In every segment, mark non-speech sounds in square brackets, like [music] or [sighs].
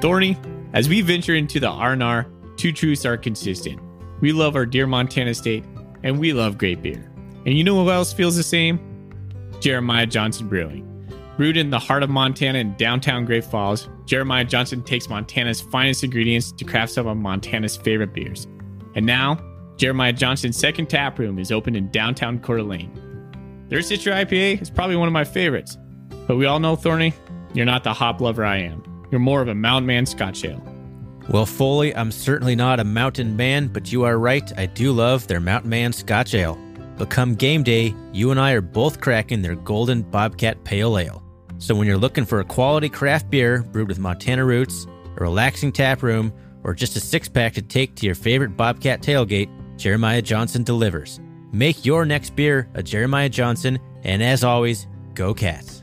Thorny, as we venture into the R&R, two truths are consistent. We love our dear Montana state, and we love great beer. And you know who else feels the same? Jeremiah Johnson Brewing. Brewed in the heart of Montana in downtown Great Falls, Jeremiah Johnson takes Montana's finest ingredients to craft some of Montana's favorite beers. And now, Jeremiah Johnson's second tap room is open in downtown Coeur d'Alene. Their Citra IPA is probably one of my favorites. But we all know, Thorny, you're not the hop lover I am. You're more of a Mountain Man Scotch Ale. Well, Foley, I'm certainly not a mountain man, but you are right. I do love their Mountain Man Scotch Ale. But come game day, you and I are both cracking their Golden Bobcat Pale Ale. So when you're looking for a quality craft beer brewed with Montana roots, a relaxing tap room, or just a six pack to take to your favorite Bobcat tailgate, Jeremiah Johnson delivers. Make your next beer a Jeremiah Johnson, and as always, go Cats.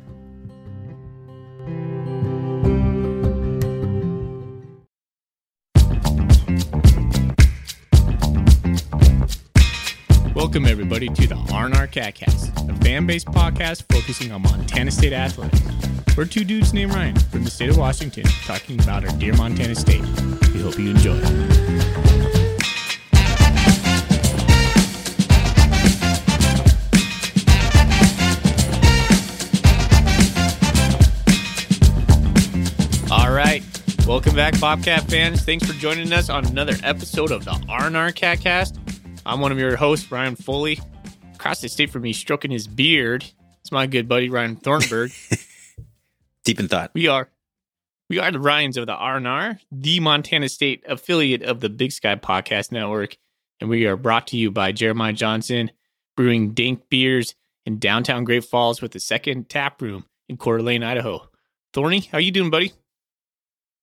Welcome, everybody, to the R&R Catcast, a fan-based podcast focusing on Montana State athletics. We're two dudes named Ryan from the state of Washington talking about our dear Montana State. We hope you enjoy. All right. Welcome back, Bobcat fans. Thanks for joining us on another episode of the R&R Catcast. I'm one of your hosts, Ryan Foley. Across the state from me, stroking his beard, it's my good buddy Ryan Thornburg. [laughs] Deep in thought. we are we are the Ryans of the R&R, the Montana State affiliate of the Big Sky Podcast Network, and we are brought to you by Jeremiah Johnson, brewing dank beers in downtown Great Falls with the second tap room in Coeur d'Alene, Idaho. Thorny, how you doing, buddy?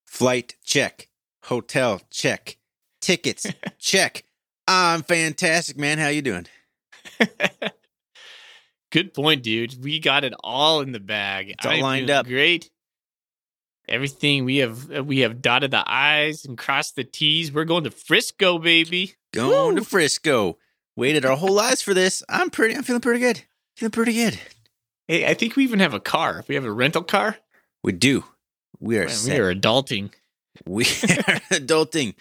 Flight check. Hotel check. Tickets [laughs] check. I'm fantastic, man. How you doing? [laughs] Good point, dude. We got it all in the bag. It's all I'm lined up. Great. Everything we have we have dotted the I's and crossed the T's. We're going to Frisco, baby. Going Woo! to Frisco. Waited our whole lives for this. I'm pretty. I'm feeling pretty good. Feeling pretty good. Hey, I think we even have a car. If we have a rental car. We do. We are. Man, we are adulting. We [laughs] are adulting.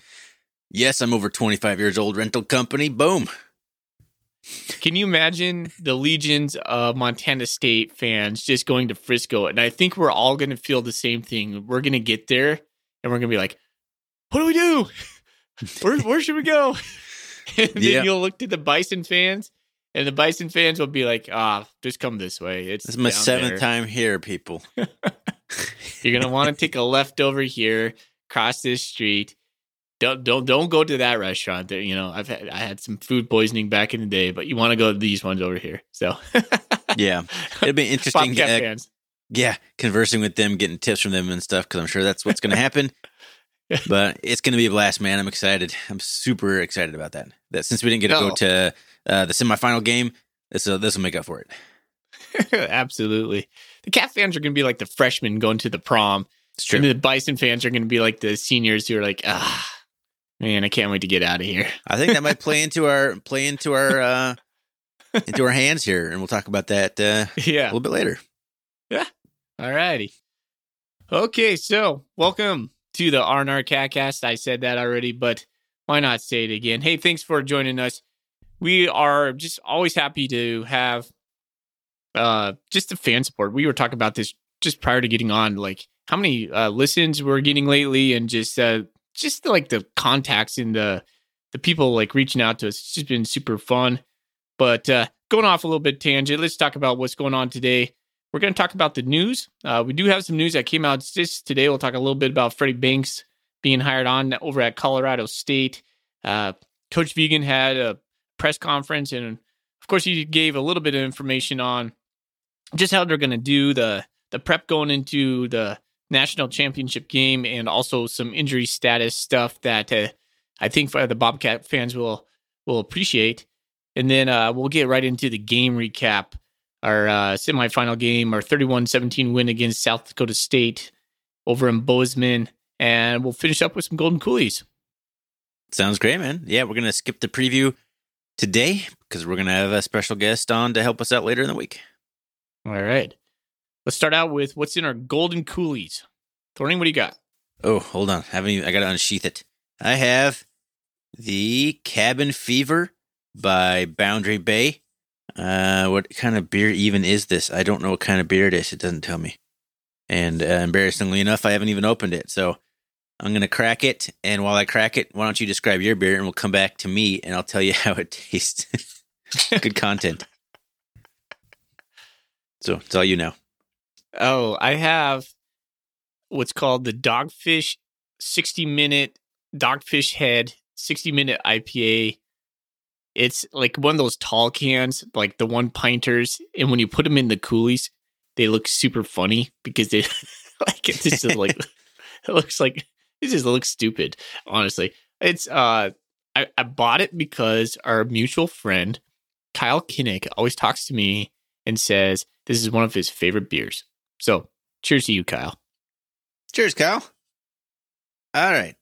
Yes, I'm over 25 years old. Rental company. Boom. Can you imagine the legions of Montana State fans just going to Frisco? And I think we're all going to feel the same thing. We're going to get there and we're going to be like, what do we do? [laughs] Where, where should we go? [laughs] And then Yeah. you'll look to the Bison fans, and the Bison fans will be like, ah, just come this way. It's This is my seventh there. time here, people. [laughs] You're gonna want to take a left over here, cross this street. Don't don't don't go to that restaurant. There, you know, I've had I had some food poisoning back in the day, but you want to go to these ones over here. So, [laughs] Yeah, it'll be interesting. Uh, yeah, conversing with them, getting tips from them and stuff, because I'm sure that's what's going to happen. [laughs] but it's going to be a blast, man. I'm excited. I'm super excited about that. That since we didn't get to Oh. go to uh, the semifinal game, this uh, this will make up for it. [laughs] Absolutely. The Cat fans are gonna be like the freshmen going to the prom, It's true. and the Bison fans are gonna be like the seniors who are like, ah, man, I can't wait to get out of here. [laughs] I think that might play into our play into our uh, into our hands here, and we'll talk about that uh, yeah. a little bit later. Yeah. All righty. Okay, so welcome to the R&R Catcast. I said that already, but why not say it again? Hey, thanks for joining us. We are just always happy to have uh just the fan support. We were talking about this just prior to getting on, like how many uh listens we're getting lately and just uh just like the contacts and the the people like reaching out to us. It's just been super fun. But uh going off a little bit tangent, let's talk about what's going on today. We're going to talk about the news. Uh, we do have some news that came out just today. We'll talk a little bit about Freddie Banks being hired on over at Colorado State. Uh, Coach Vigen had a press conference, and of course, he gave a little bit of information on just how they're going to do the the prep going into the national championship game, and also some injury status stuff that uh, I think the Bobcat fans will will appreciate. And then uh, we'll get right into the game recap our uh, semifinal game, our 31 17 win against South Dakota State over in Bozeman. And we'll finish up with some Golden Coolies. Sounds great, man. Yeah, we're gonna skip the preview today because we're gonna have a special guest on to help us out later in the week. All right. Let's start out with what's in our Golden Coolies. Thorny, what do you got? Oh, hold on. I haven't even, I got to unsheath it. I have the Cabin Fever by Boundary Bay. Uh, what kind of beer even is this? I don't know what kind of beer it is. It doesn't tell me. And uh, embarrassingly enough, I haven't even opened it. So I'm going to crack it. And while I crack it, why don't you describe your beer and we'll come back to me and I'll tell you [laughs] how it tastes. [laughs] Good content. So it's all you know. Oh, I have what's called the Dogfish 60 minute Dogfish Head 60 minute IPA. It's like one of those tall cans, like the one pinters. And when you put them in the coolies, they look super funny because they [laughs] like it just is like [laughs] [laughs] it looks like it just looks stupid. Honestly, it's uh, I, I bought it because our mutual friend Kyle Kinnick always talks to me and says this is one of his favorite beers. So cheers to you, Kyle. Cheers, Kyle. All right.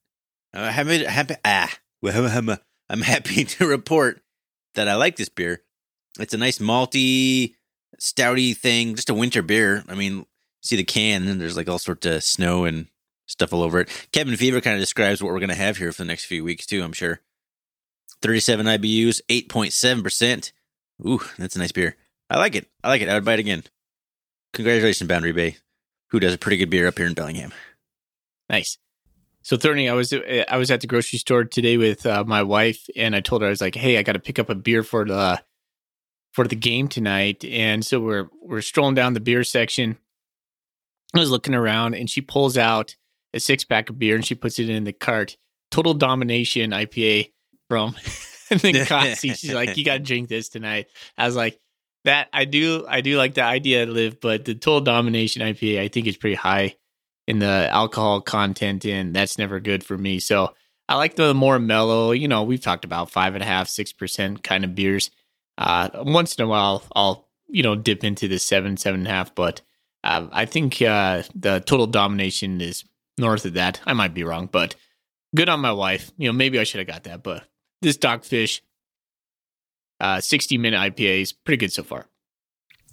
Uh, happy, happy, ah, [laughs] I'm happy [laughs] to report that I like this beer. It's a nice malty, stouty thing, just a winter beer. I mean, see the can, and there's like all sorts of snow and stuff all over it. Cabin Fever kind of describes what we're going to have here for the next few weeks, too, I'm sure. 37 IBUs, 8.7%. Ooh, that's a nice beer. I like it. I like it. I would buy it again. Congratulations, Boundary Bay, who does a pretty good beer up here in Bellingham. Nice. So, Thorny, I was I was at the grocery store today with uh, my wife, and I told her I was like, "Hey, I got to pick up a beer for the for the game tonight." And so we're we're strolling down the beer section. I was looking around, and she pulls out a six pack of beer and she puts it in the cart. Total Domination IPA from and then Ninkasi. She's like, "You got to drink this tonight." I was like, "That I do, I do like the idea, live, but the Total Domination IPA, I think is pretty high." in the alcohol content and That's never good for me. So I like the more mellow, you know, we've talked about five and a half, six percent kind of beers. Uh, once in a while, I'll, you know, dip into the seven, seven and a half, but uh, I think uh, the total domination is north of that. I might be wrong, but good on my wife. You know, maybe I should have got that, but this Dogfish uh, 60 minute IPA is pretty good so far.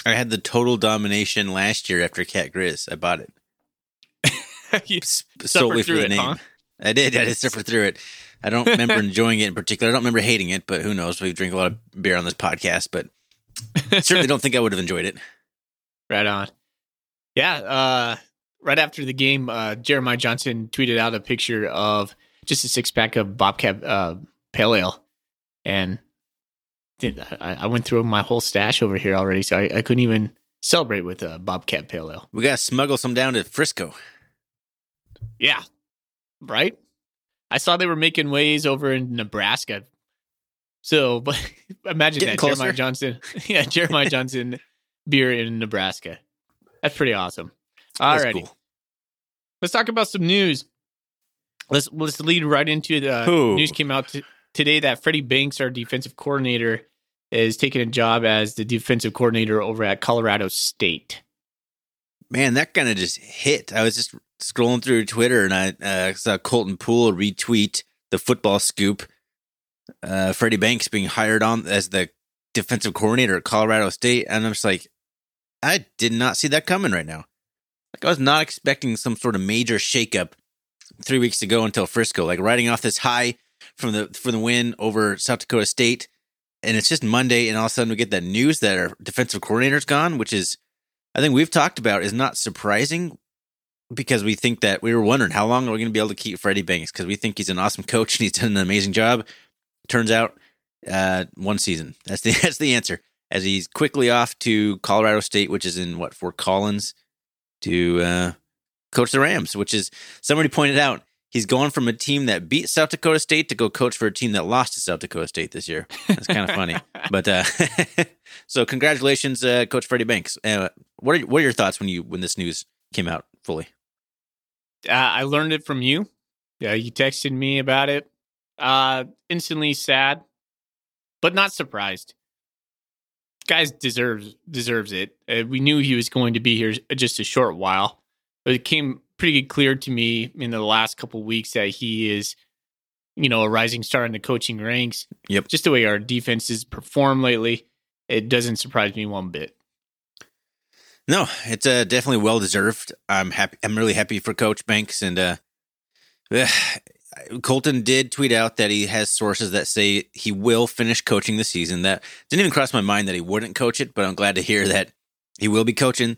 I had the total domination last year after Cat Grizz. I bought it. [laughs] you solely for the it, name. huh? I did. I did suffer through it. I don't remember [laughs] enjoying it in particular. I don't remember hating it, but who knows? We drink a lot of beer on this podcast, but certainly don't think I would have enjoyed it. [laughs] Right on. Yeah. Uh, right after the game, uh, Jeremiah Johnson tweeted out a picture of just a six pack of Bobcat uh, Pale Ale, and I, I went through my whole stash over here already, so I, I couldn't even celebrate with a Bobcat Pale Ale. We got to smuggle some down to Frisco. Yeah. Right? I saw they were making ways over in Nebraska. So, [laughs] but imagine Getting that closer. Jeremiah Johnson. [laughs] yeah, Jeremiah Johnson beer in Nebraska. That's pretty awesome. All That's cool. Let's talk about some news. Let's let's lead right into the Ooh. news came out t- today that Freddie Banks, our defensive coordinator, is taking a job as the defensive coordinator over at Colorado State. Man, that kind of just hit. I was just scrolling through Twitter and I uh, saw Colton Poole retweet the football scoop. Uh, Freddie Banks being hired on as the defensive coordinator at Colorado State, and I'm just like, I did not see that coming right now. Like I was not expecting some sort of major shakeup three weeks ago until Frisco, like riding off this high from the for the win over South Dakota State, and it's just Monday, and all of a sudden we get that news that our defensive coordinator's gone, which is I think we've talked about is not surprising because we think that we were wondering how long are we going to be able to keep Freddie Banks because we think he's an awesome coach and he's done an amazing job. Turns out, uh, one season. That's the [laughs] that's the answer. As he's quickly off to Colorado State, which is in what Fort Collins, to uh, coach the Rams. Which is somebody pointed out he's going from a team that beat South Dakota State to go coach for a team that lost to South Dakota State this year. That's kind of funny. [laughs] But uh, [laughs] so congratulations, uh, Coach Freddie Banks. Uh, what are what are your thoughts when you when this news came out Foley? Uh, I learned it from you. Yeah, you texted me about it. Uh, instantly sad, but not surprised. Guys deserves deserves it. Uh, we knew he was going to be here just a short while, it came pretty good clear to me in the last couple weeks that he is, you know, a rising star in the coaching ranks. Yep. Just the way our defenses perform lately, it doesn't surprise me one bit. No, it's uh, definitely well deserved. I'm happy. I'm really happy for Coach Banks, and uh, [sighs] Colton did tweet out that he has sources that say he will finish coaching the season. That didn't even cross my mind that he wouldn't coach it, but I'm glad to hear that he will be coaching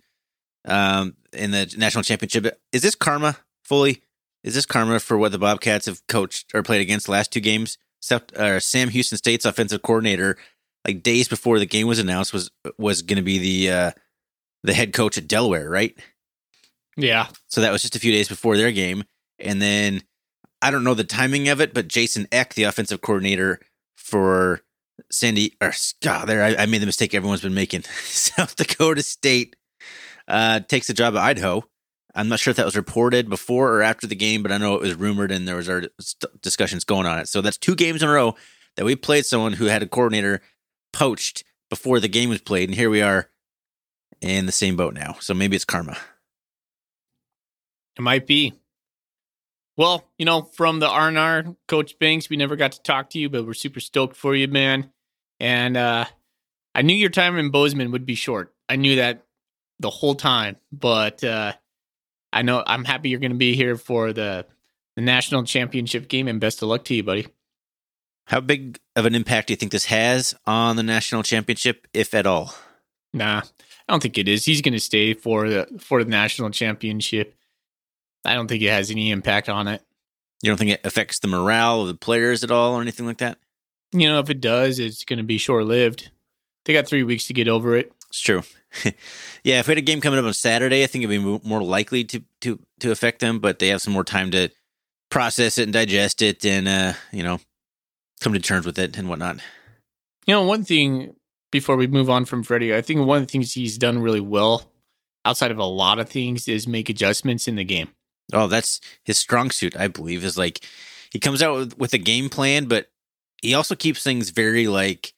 um, in the national championship. Is this karma Foley? Is this karma for what the Bobcats have coached or played against the last two games? uh, Sam Houston State's offensive coordinator, like days before the game was announced, was was going to be the uh, the head coach at Delaware, right? Yeah. So that was just a few days before their game, and then I don't know the timing of it, but Jason Eck, the offensive coordinator for Sandy or God, there I, I made the mistake everyone's been making. [laughs] South Dakota State uh, takes the job at Idaho. I'm not sure if that was reported before or after the game, but I know it was rumored and there was our discussions going on it. So that's two games in a row that we played someone who had a coordinator poached before the game was played, and here we are in the same boat now. So maybe it's karma. It might be. Well, you know, from the R&R, Coach Banks, we never got to talk to you, but we're super stoked for you, man. And uh, I knew your time in Bozeman would be short. I knew that the whole time, but uh, I know I'm happy you're going to be here for the the national championship game, and best of luck to you, buddy. How big of an impact do you think this has on the national championship, if at all? Nah, I don't think it is. He's going to stay for the for the national championship. I don't think it has any impact on it. You don't think it affects the morale of the players at all, or anything like that? You know, if it does, it's going to be short lived. They got three weeks to get over it. It's true. [laughs] yeah, if we had a game coming up on Saturday, I think it'd be more likely to to to affect them. But they have some more time to process it and digest it, and uh, you know, come to terms with it and whatnot. You know, one thing before we move on from Freddie, I think one of the things he's done really well, outside of a lot of things, is make adjustments in the game. Oh, that's his strong suit, I believe. Is like he comes out with, with a game plan, but he also keeps things very like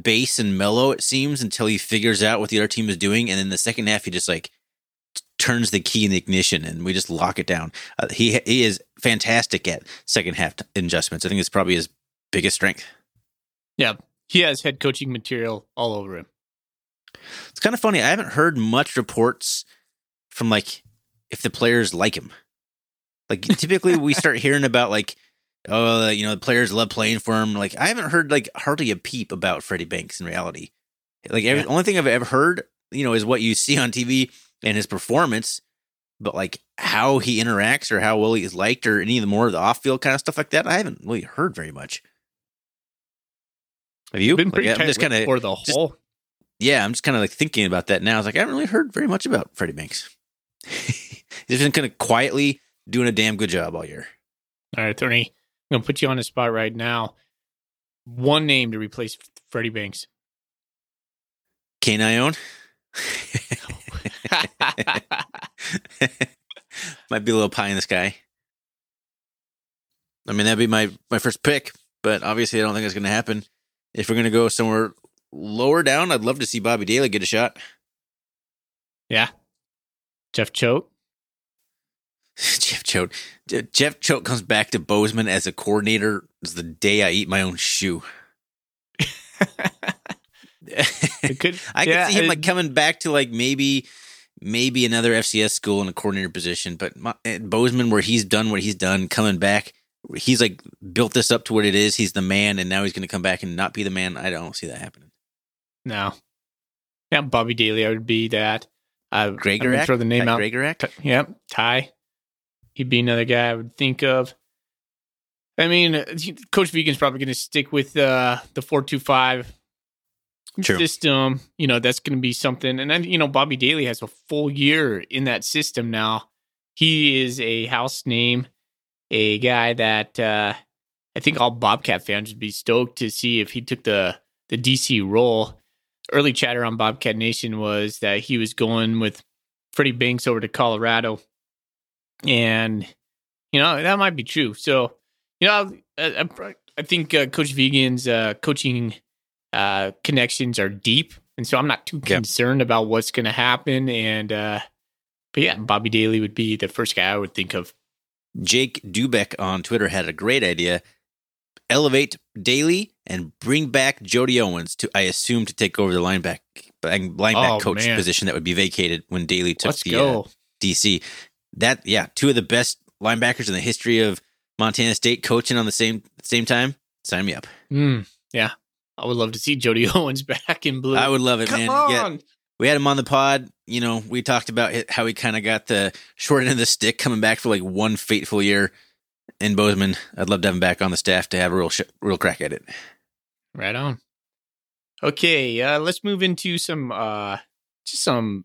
base and mellow, it seems, until he figures out what the other team is doing. And then the second half, he just like turns the key in the ignition and we just lock it down. Uh, he he is fantastic at second half adjustments. I think it's probably his biggest strength. Yeah, he has head coaching material all over him. It's kind of funny. I haven't heard much reports from like if the players like him. Like typically we start [laughs] hearing about like oh, uh, you know, the players love playing for him. Like I haven't heard like hardly a peep about Freddie Banks in reality. Like every, yeah. only thing I've ever heard, you know, is what you see on TV and his performance. But like how he interacts or how well he is liked or any of the more of the off field kind of stuff like that, I haven't really heard very much. Have you? Been pretty like, I'm just kind of for the just, whole. Yeah, I'm just kind of like thinking about that now. I was like, I haven't really heard very much about Freddie Banks. [laughs] He's been kind of quietly doing a damn good job all year. All right, Tony. I'm gonna put you on the spot right now. One name to replace Freddie Banks. Kane Ioane. [laughs] Might be a little pie in the sky. I mean, that'd be my my first pick, but obviously, I don't think it's going to happen. If we're going to go somewhere lower down, I'd love to see Bobby Daly get a shot. Yeah, Jeff Choate. Jeff Choate. Jeff Choate comes back to Bozeman as a coordinator is the day I eat my own shoe. [laughs] could, [laughs] I yeah, could see him like coming back to like maybe maybe another FCS school in a coordinator position, but my, Bozeman where he's done what he's done, coming back, he's like built this up to what it is. He's the man, and now he's going to come back and not be the man. I don't see that happening. No, yeah, Bobby Daly, I would be that. Uh, Gregorak, throw the name Ty out. Gregorak, yep, Ty he'd be another guy I would think of. I mean, Coach Vigen's probably going to stick with uh, the four two five system. You know, that's going to be something. And then you know, Bobby Daly has a full year in that system now. He is a house name, a guy that uh, I think all Bobcat fans would be stoked to see if he took the the DC role. Early chatter on Bobcat Nation was that he was going with Freddie Banks over to Colorado and you know that might be true. So you know, I, I think uh, Coach Vigen's uh, coaching uh, connections are deep, and so I'm not too concerned about what's going to happen. And uh, but yeah, Bobby Daly would be the first guy I would think of. Jake Dubek on Twitter had a great idea. Elevate Daly and bring back Jody Owens to, I assume, to take over the lineback lineback oh, coach man. position that would be vacated when Daly took Let's the uh, DC that yeah, two of the best linebackers in the history of Montana State coaching on the same same time, sign me up. Mm, yeah, I would love to see Jody [laughs] Owens back in blue. I would love it, Come man. on. Yeah, we had him on the pod. You know, we talked about how he kind of got the short end of the stick coming back for like one fateful year in Bozeman. I'd love to have him back on the staff to have a real sh- real crack at it. Right on. Okay, uh, let's move into some uh, just some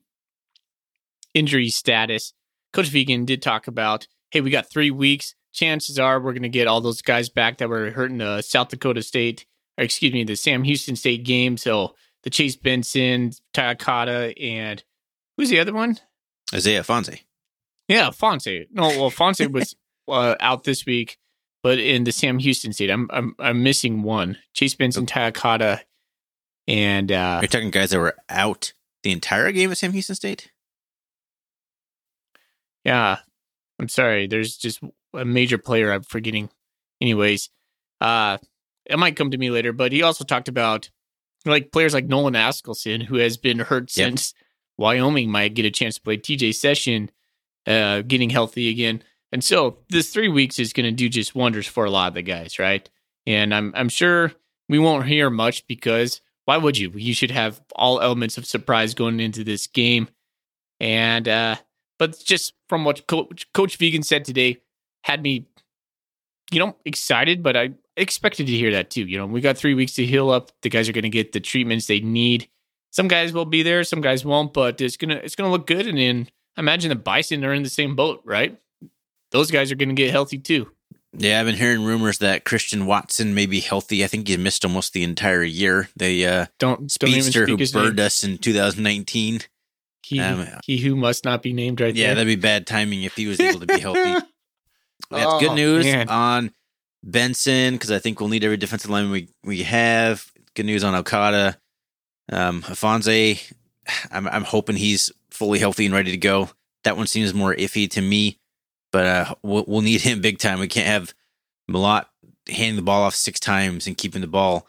injury status. Coach Vigen did talk about, hey, we got three weeks. Chances are we're going to get all those guys back that were hurting the South Dakota State, or excuse me, the Sam Houston State game. So the Chase Benson, Takata, and who's the other one? Isaiah Ifanse. Yeah, Fonse. No, well, Fonse [laughs] was uh, out this week, but in the Sam Houston State, I'm I'm I'm missing one. Chase Benson, Takata, and uh, Are talking guys that were out the entire game at Sam Houston State? Yeah. I'm sorry. There's just a major player I'm forgetting. Anyways, uh it might come to me later, but he also talked about like players like Nolan Askelson, who has been hurt Yep. since Wyoming might get a chance to play TJ Session, uh, getting healthy again. And so this three weeks is gonna do just wonders for a lot of the guys, right? And I'm I'm sure we won't hear much because why would you? You should have all elements of surprise going into this game. And uh but just from what Coach, Coach Vigen said today, had me, you know, excited. But I expected to hear that too. You know, we got three weeks to heal up. The guys are going to get the treatments they need. Some guys will be there, some guys won't. But it's gonna it's gonna look good. And then I imagine the Bison are in the same boat, right? Those guys are going to get healthy too. Yeah, I've been hearing rumors that Christian Watson may be healthy. I think he missed almost the entire year. They uh, Don't don't even speedster speak who burned name. us in 2019. He, Um, he who must not be named right there. Yeah, there. that'd be bad timing if he was able to be healthy. [laughs] That's Oh, good news man. on Benson because I think we'll need every defensive lineman we, we have. Good news on Okada. Um, Ifanse, I'm, I'm hoping he's fully healthy and ready to go. That one seems more iffy to me, but uh, we'll, we'll need him big time. We can't have Mellott handing the ball off six times and keeping the ball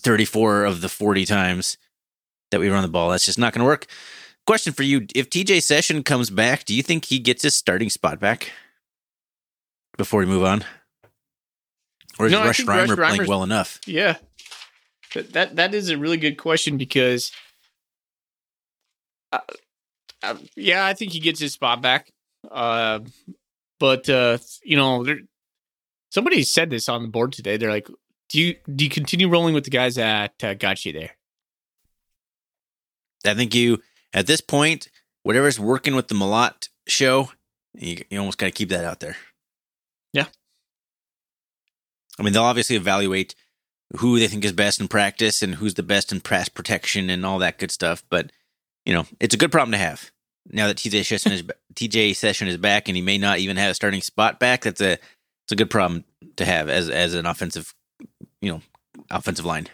34 of the 40 times that we run the ball. That's just not going to work. Question for you: If TJ Session comes back, do you think he gets his starting spot back before we move on, or is No, Rush Reimer Rush playing well enough? Yeah. That, that that is a really good question because uh, uh, yeah, I think he gets his spot back. Uh, but uh, you know, there, somebody said this on the board today. They're like, "Do you do you continue rolling with the guys that uh, got you there?" I think you, at this point, whatever's working with the Mellott show, you, you almost got to keep that out there. Yeah. I mean, they'll obviously evaluate who they think is best in practice and who's the best in pass protection and all that good stuff. But you know, it's a good problem to have. Now that TJ Session is TJ Session is back and he may not even have a starting spot back, that's a it's a good problem to have as as an offensive, you know, offensive line.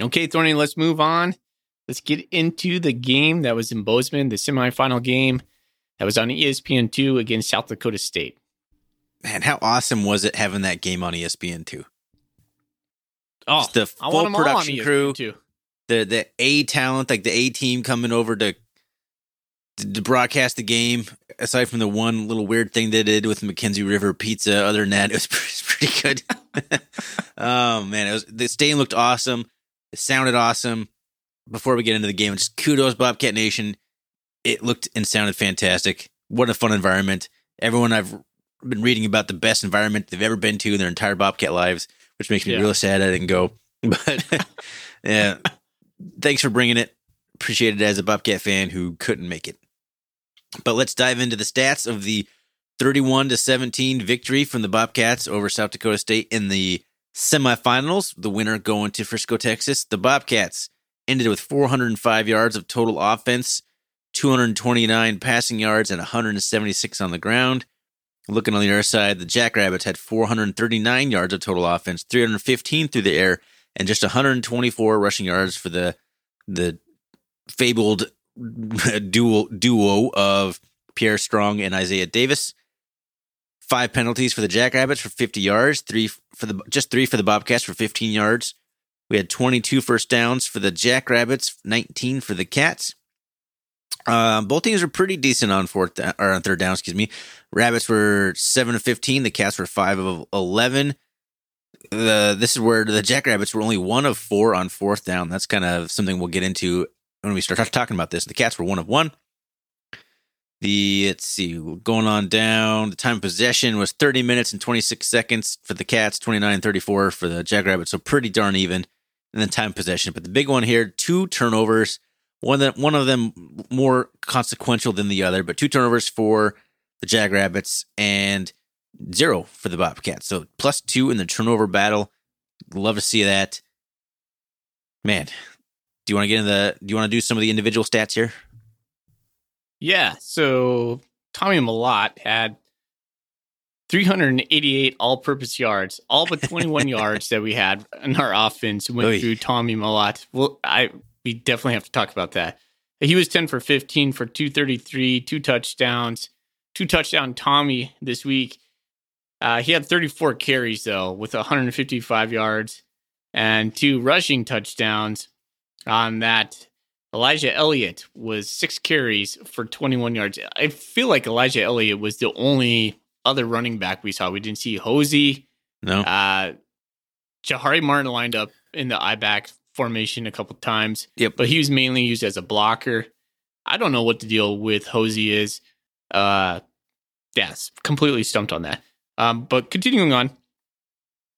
Okay, Thorny, let's move on. Let's get into the game that was in Bozeman, the semifinal game that was on E ESPN two against South Dakota State. Man, how awesome was it having that game on E ESPN two? Oh, Just the full want them all on production crew. too. the the A talent, like the A team coming over to, to to broadcast the game. Aside from the one little weird thing they did with Mackenzie River Pizza, other than that, it was [laughs] pretty, pretty good. [laughs] oh man, it was the stadium looked awesome. It sounded awesome. Before we get into the game, just kudos Bobcat Nation. It looked and sounded fantastic. What a fun environment! Everyone I've been reading about the best environment they've ever been to in their entire Bobcat lives, which makes me Yeah. real sad I didn't go. [laughs] But [laughs] yeah, thanks for bringing it. Appreciate it as a Bobcat fan who couldn't make it. But let's dive into the stats of the 31 to 17 victory from the Bobcats over South Dakota State in the semifinals. The winner going to Frisco, Texas. The Bobcats ended with 405 yards of total offense, 229 passing yards, and 176 on the ground. Looking on the other side, the Jackrabbits had 439 yards of total offense, 315 through the air, and just 124 rushing yards for the the fabled [laughs] duo duo of Pierre Strong and Isaiah Davis. Five penalties for the Jackrabbits for 50 yards, three for the just three for the Bobcats for 15 yards. We had 22 first downs for the Jackrabbits, 19 for the Cats. Uh, both teams were pretty decent on fourth down, or on third down. Excuse me. Rabbits were seven of fifteen. The Cats were five of eleven. The this is where the Jackrabbits were only one of four on fourth down. That's kind of something we'll get into when we start talking about this. The Cats were one of one. The let's see, going on down. The time of possession was 30 minutes and 26 seconds for the Cats, 29 34 for the Jackrabbits. So pretty darn even. And then time possession. But the big one here, two turnovers. One that one of them more consequential than the other, but two turnovers for the Jackrabbits and zero for the Bobcats. So plus two in the turnover battle. Love to see that. Man, do you want to get in the? Do you want to do some of the individual stats here? Yeah. So Tommy Mellott had 388 all-purpose yards, all but 21 [laughs] yards that we had in our offense went Oy. through Tommy Mellott. Well, I we definitely have to talk about that. He was 10 for 15 for 233, two touchdowns, two touchdown Tommy this week. Uh, he had 34 carries though, with 155 yards and two rushing touchdowns. On that, Elijah Elliott was six carries for 21 yards. I feel like Elijah Elliott was the only other running back we saw. We didn't see Hosey. No. Uh, Jahari Martin lined up in the I back formation a couple times. Yep. But he was mainly used as a blocker. I don't know what the deal with Hosey is. Uh, yes, completely stumped on that. Um, but continuing on,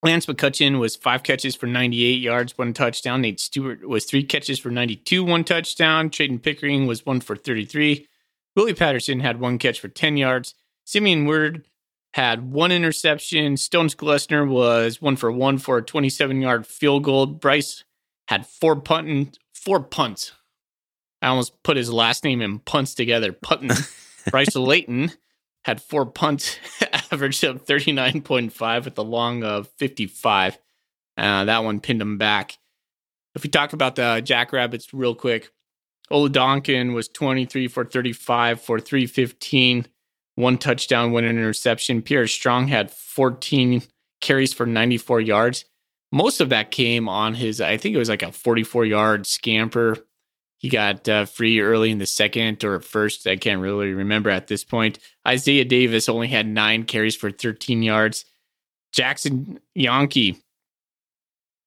Lance McCutcheon was five catches for 98 yards, one touchdown. Nate Stewart was three catches for 92, one touchdown. Trayton Pickering was one for 33. Willie Patterson had one catch for 10 yards. Simeon Word had one interception. Stones Glessner was one for one for a 27 yard field goal. Bryce had four punting, four punts. I almost put his last name and punts together. Punting. [laughs] Bryce Layton had four punts, [laughs] averaged up 39.5 with a long of 55. Uh, that one pinned him back. If we talk about the Jackrabbits real quick, Oladokun was 23 for 35 for 315, one touchdown, one interception. Pierre Strong had 14 carries for 94 yards. Most of that came on his, I think it was like a 44 yard scamper. He got uh, free early in the second or first. I can't really remember at this point. Isaiah Davis only had nine carries for 13 yards. Jackson Yankee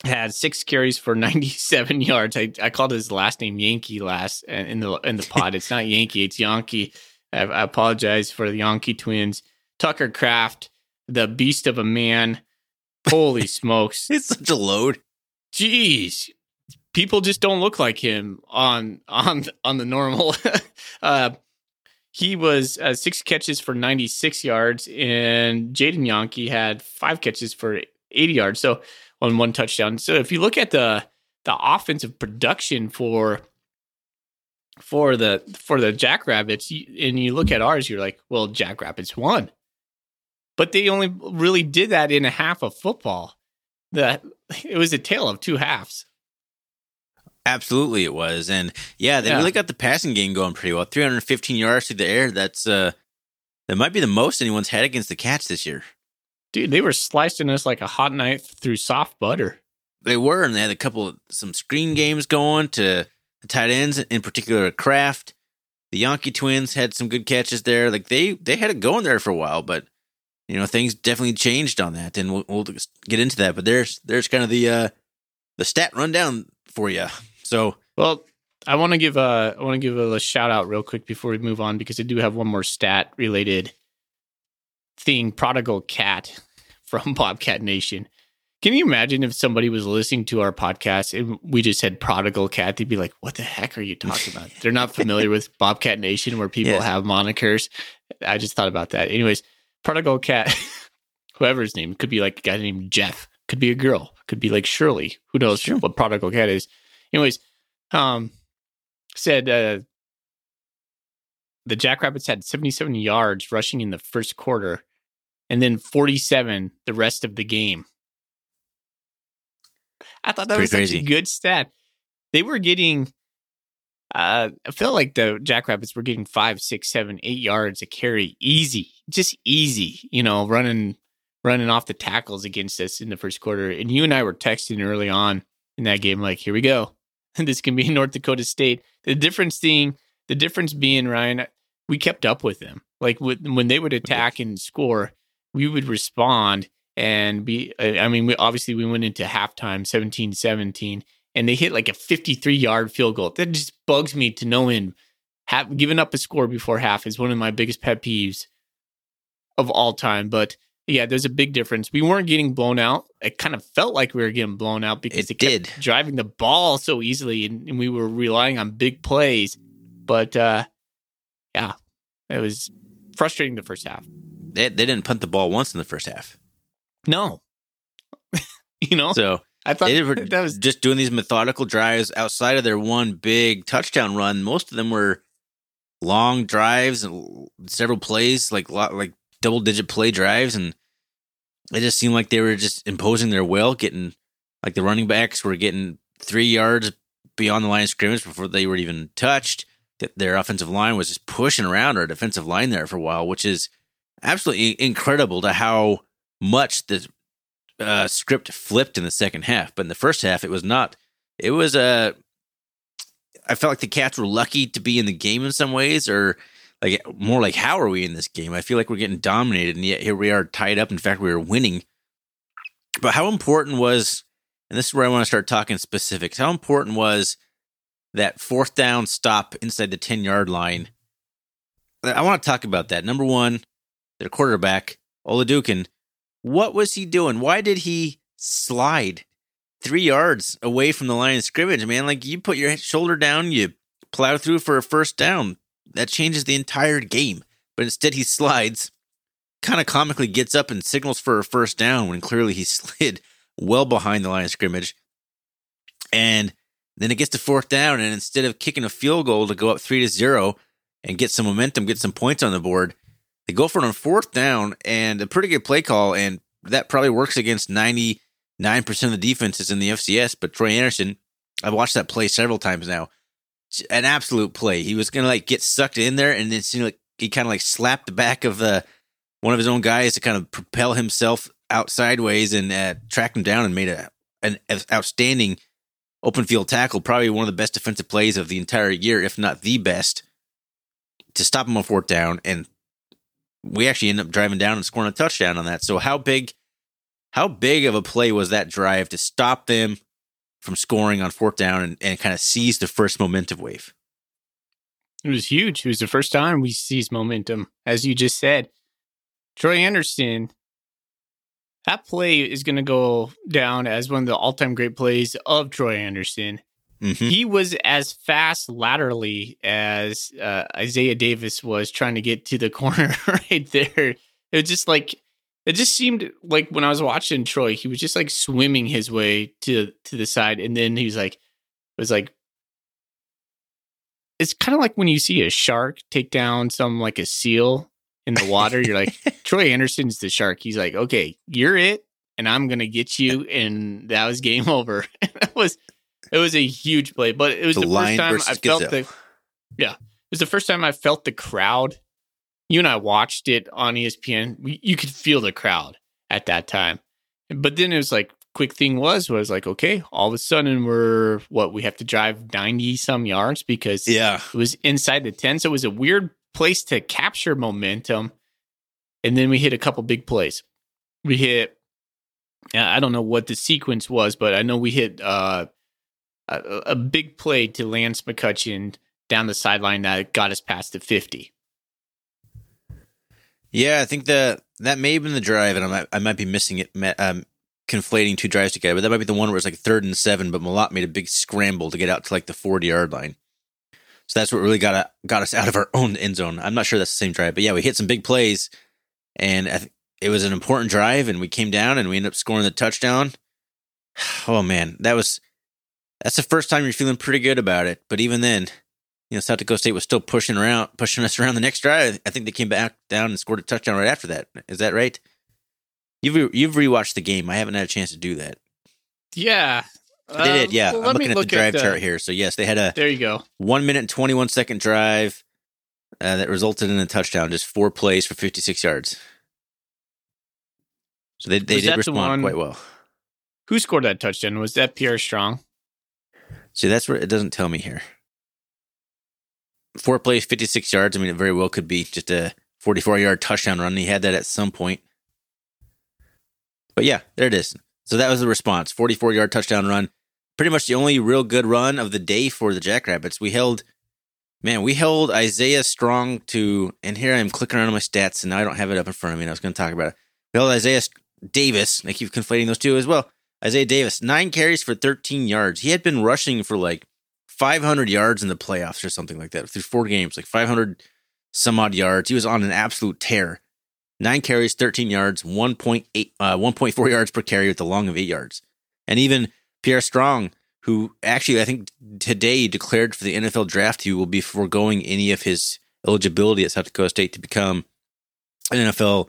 had six carries for 97 yards. I, I called his last name Yankee last uh, in the in the pod. It's not Yankee, it's Yankee. I, I apologize for the Yankee twins. Tucker Kraft, the beast of a man. Holy [laughs] smokes. It's such a load. Jeez. People just don't look like him on on on the normal. [laughs] uh he was uh, six catches for 96 yards, and Jaden Yankee had five catches for 80 yards. So on one touchdown. So if you look at the the offensive production for for the for the Jackrabbits, and you look at ours, you're like, well, Jackrabbits won, but they only really did that in a half of football. That [laughs] it was a tale of two halves. Absolutely, it was, and yeah, they Yeah. really got the passing game going pretty well. 315 yards through the air. That's uh, that might be the most anyone's had against the Cats this year. Dude, they were slicing us like a hot knife through soft butter. They were, and they had a couple of some screen games going to the tight ends, in particular Kraft. The Yankee twins had some good catches there. Like they they had it going there for a while, but you know things definitely changed on that, and we'll, we'll get into that. But there's there's kind of the uh, the stat rundown for you. So Well, I want to give a I want to give a shout out real quick before we move on because I do have one more stat related thing. Prodigal cat [laughs] from Bobcat Nation. Can you imagine if somebody was listening to our podcast and we just said prodigal cat? They'd be like, "What the heck are you talking about?" They're not familiar with Bobcat Nation where people Yeah. have monikers. I just thought about that. Anyways, prodigal cat, [laughs] whoever his name could be like a guy named Jeff, could be a girl, could be like Shirley. Who knows Sure. what prodigal cat is? Anyways, um, said uh, the Jackrabbits had 77 yards rushing in the first quarter, and then 47 the rest of the game. I thought that Pretty was such a good stat. They were getting. Uh, I felt like the Jackrabbits were getting five, six, seven, eight yards a carry, easy, just easy. You know, running, running off the tackles against us in the first quarter. And you and I were texting early on in that game, like, here we go. [laughs] This can be North Dakota State. The difference thing the difference being Ryan, we kept up with them. Like with, when they would attack and score, we would respond and be. I mean, we obviously we went into halftime 17-17 and they hit like a 53 yard field goal. That just bugs me to no end. Have, giving up a score before half is one of my biggest pet peeves of all time. But yeah, there's a big difference. We weren't getting blown out. It kind of felt like we were getting blown out because It they kept did. driving the ball so easily and, and we were relying on big plays. But uh yeah, it was frustrating the first half. They, they didn't punt the ball once in the first half. No. [laughs] you know, So I thought they were [laughs] that was just doing these methodical drives outside of their one big touchdown run. Most of them were long drives and several plays, like lot, like double digit play drives, and it just seemed like they were just imposing their will, getting like the running backs were getting three yards beyond the line of scrimmage before they were even touched. That their offensive line was just pushing around our defensive line there for a while, which is absolutely incredible to how much the uh, script flipped in the second half. But in the first half, it was not. It was a. I felt like the Cats were lucky to be in the game in some ways, or like more like how are we in this game? I feel like we're getting dominated, and yet here we are tied up. In fact, we were winning. But how important was, and this is where I want to start talking specifics. How important was that fourth down stop inside the ten yard line? I want to talk about that. Number one, their quarterback Oladokun. What was he doing? Why did he slide three yards away from the line of scrimmage, man? Like you put your shoulder down, you plow through for a first down. That changes the entire game. But instead, he slides, kind of comically gets up and signals for a first down when clearly he [laughs] slid well behind the line of scrimmage. And then it gets to fourth down, and instead of kicking a field goal to go up three to zero and get some momentum, get some points on the board, they go for it on fourth down and a pretty good play call, and that probably works against 99% of the defenses in the FCS. But Troy Andersen, I've watched that play several times now. An absolute play. He was gonna like get sucked in there, and then seemed like he kind of like slapped the back of the one of his own guys to kind of propel himself out sideways and uh, him down and made a an outstanding open field tackle. Probably one of the best defensive plays of the entire year, if not the best, to stop him on fourth down and we actually ended up driving down and scoring a touchdown on that. So how big how big of a play was that drive to stop them from scoring on fourth down and, and kind of seize the first momentum wave? It was huge. It was the first time we seized momentum, as you just said. Troy Andersen, that play is going to go down as one of the all time great plays of Troy Andersen. Mm-hmm. He was as fast laterally as uh, Isaiah Davis was trying to get to the [laughs] corner right there. It was just like, it just seemed like when I was watching Troy, he was just like swimming his way to to the side, and then he was like, was like it's kind of like when you see a shark take down some like a seal in the water. You're like, [laughs] Troy Andersen's the shark. He's like, okay, you're it, and I'm gonna get you. And that was game [laughs] over. that was it was a huge play, but it was The the, first time I felt gazelle. the yeah, it was the first time I felt the crowd. You and I watched it on ESPN. We, you could feel the crowd at that time, but then it was like quick thing was was like okay, all of a sudden we're what we have to drive ninety some yards because Yeah. it was inside the 10. So it was a weird place to capture momentum. And then we hit a couple big plays. We hit, I don't know what the sequence was, but I know we hit uh, a, a big play to Lance McCutcheon down the sideline that got us past the 50. Yeah, I think the that may have been the drive, and I might, I might be missing it, um, conflating two drives together. But that might be the one where it's like third and seven, but Mellott made a big scramble to get out to like the forty yard line. So that's what really got got us [laughs] out of our own end zone. I'm not sure that's the same drive, but yeah, we hit some big plays, and th- it was an important drive, and we came down and we ended up scoring the touchdown. [sighs] Oh man, that was that's the first time you're feeling pretty good about it. But even then, you know, South Dakota State was still pushing around, pushing us [laughs] around the next drive. I think they came back down and scored a touchdown right after that. Is that right? You've you've rewatched the game. I haven't had a chance to do that. Yeah. They did, yeah. Uh, well, I'm looking at the look drive the- chart here. So yes, they had a There you go. one minute and twenty one second drive uh, that resulted in a touchdown. Just four plays for fifty six yards. So they they Was did the respond one- quite well. Who scored that touchdown? Was that Pierre Strong? See, that's where it doesn't tell me here. four plays, 56 yards. I mean, it very well could be just a 44 yard touchdown run. He had that at some point. But yeah, there it is. So that was the response 44 yard touchdown run. Pretty much the only real good run of the day for the Jackrabbits. We held, man, we held Isaiah Strong to, and here I am clicking around on my stats, and now I don't have it up in front of me. And I was going to talk about it. We held Isaiah Davis. I keep conflating those two as well. Isaiah Davis, nine carries for 13 yards. He had been rushing for like 500 yards in the playoffs or something like that through four games, like 500 some odd yards. He was on an absolute tear. Nine carries, 13 yards, 1.8, uh, 1.4 yards per carry with a long of eight yards. And even Pierre Strong, who actually I think today declared for the NFL draft, he will be foregoing any of his eligibility at South Dakota State to become an NFL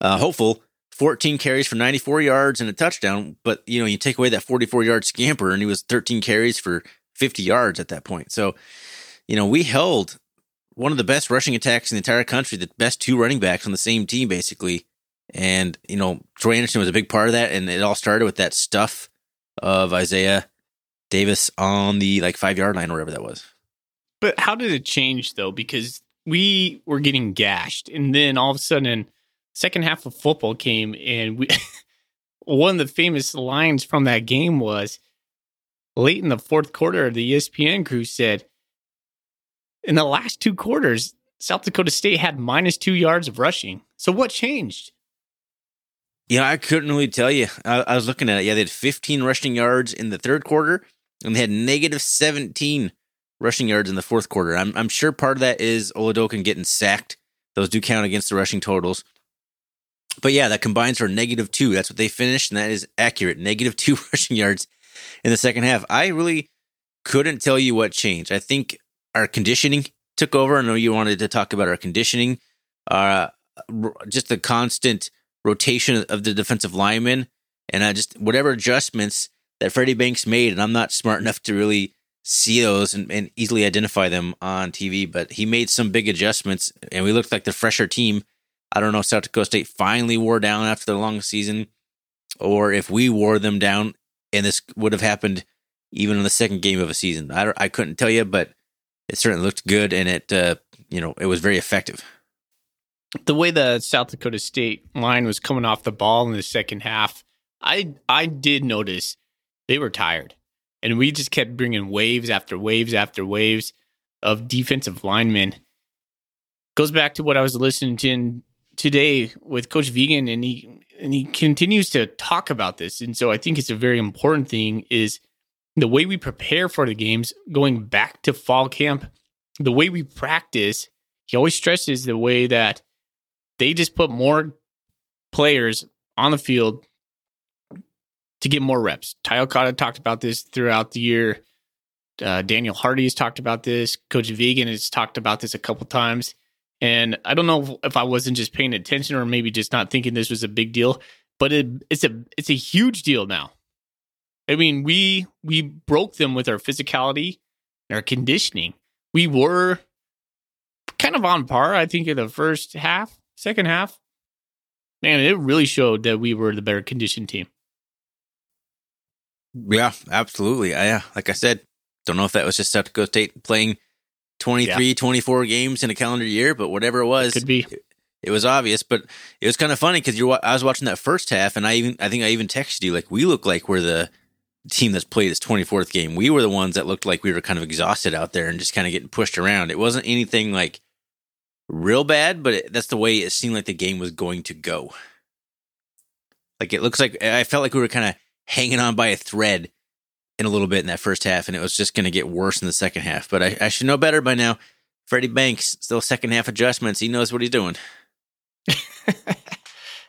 uh, hopeful. 14 carries for 94 yards and a touchdown, but you know you take away that 44 yard scamper, and he was 13 carries for 50 yards at that point. So, you know, we held one of the best rushing attacks in the entire country, the best two running backs on the same team, basically. And, you know, Troy Andersen was a big part of that. And it all started with that stuff of Isaiah Davis on the like five yard line or whatever that was. But how did it change though? Because we were getting gashed, and then all of a sudden, second half of football came, and we. [laughs] one of the famous lines from that game was late in the fourth quarter. The ESPN crew said, "In the last two quarters, South Dakota State had minus two yards of rushing. So what changed?" Yeah, I couldn't really tell you. I, I was looking at it. Yeah, they had 15 rushing yards in the third quarter, and they had negative 17 rushing yards in the fourth quarter. I'm, I'm sure part of that is Oladokun getting sacked. Those do count against the rushing totals. But yeah, that combines for negative two. That's what they finished, and that is accurate. Negative [laughs] two rushing yards in the second half. I really couldn't tell you what changed. I think our conditioning took over. I know you wanted to talk about our conditioning, uh, just the constant rotation of the defensive linemen, and uh, just whatever adjustments that Freddie Banks made. And I'm not smart enough to really see those and, and, easily identify them on TV, but he made some big adjustments, and we looked like the fresher team. I don't know if South Dakota State finally wore down after the long season, or if we wore them down, and this would have happened even in the second game of a season. I, I couldn't tell you, but it certainly looked good, and it uh, you know it was very effective. The way the South Dakota State line was coming off the ball in the second half, I I did notice they were tired and we just kept bringing waves after waves after waves of defensive linemen. Goes back to what I was listening to today with Coach Vigen, and he and he continues to talk about this. And so I think it's a very important thing is the way we prepare for the games, going back to fall camp, the way we practice. He always stresses the way that they just put more players on the field to get more reps. Ty Okada talked about this throughout the year. Uh, Daniel Hardy has talked about this. Coach Vigen has talked about this a couple times. And I don't know if, I wasn't just paying attention or maybe just not thinking this was a big deal, but it, it's a it's a huge deal now. I mean, we we broke them with our physicality and our conditioning. We were kind of on par, I think, in the first half, second half. Man, it really showed that we were the better conditioned team. Yeah, absolutely. I, yeah, like I said, don't know if that was just South Dakota State playing 23, yeah. 24 games in a calendar year, but whatever it was, it could be. It, it was obvious, but it was kind of funny because you're. I was watching that first half, and I even I think I even texted you like we look like we're the team that's played its 24th game. We were the ones that looked like we were kind of exhausted out there and just kind of getting pushed around. It wasn't anything like real bad, but it, that's the way it seemed like the game was going to go. Like it looks like I felt like we were kind of hanging on by a thread in a little bit in that first half, and it was just going to get worse in the second half. But I, I should know better by now. Freddie Banks, still second half adjustments. He knows what he's doing. [laughs]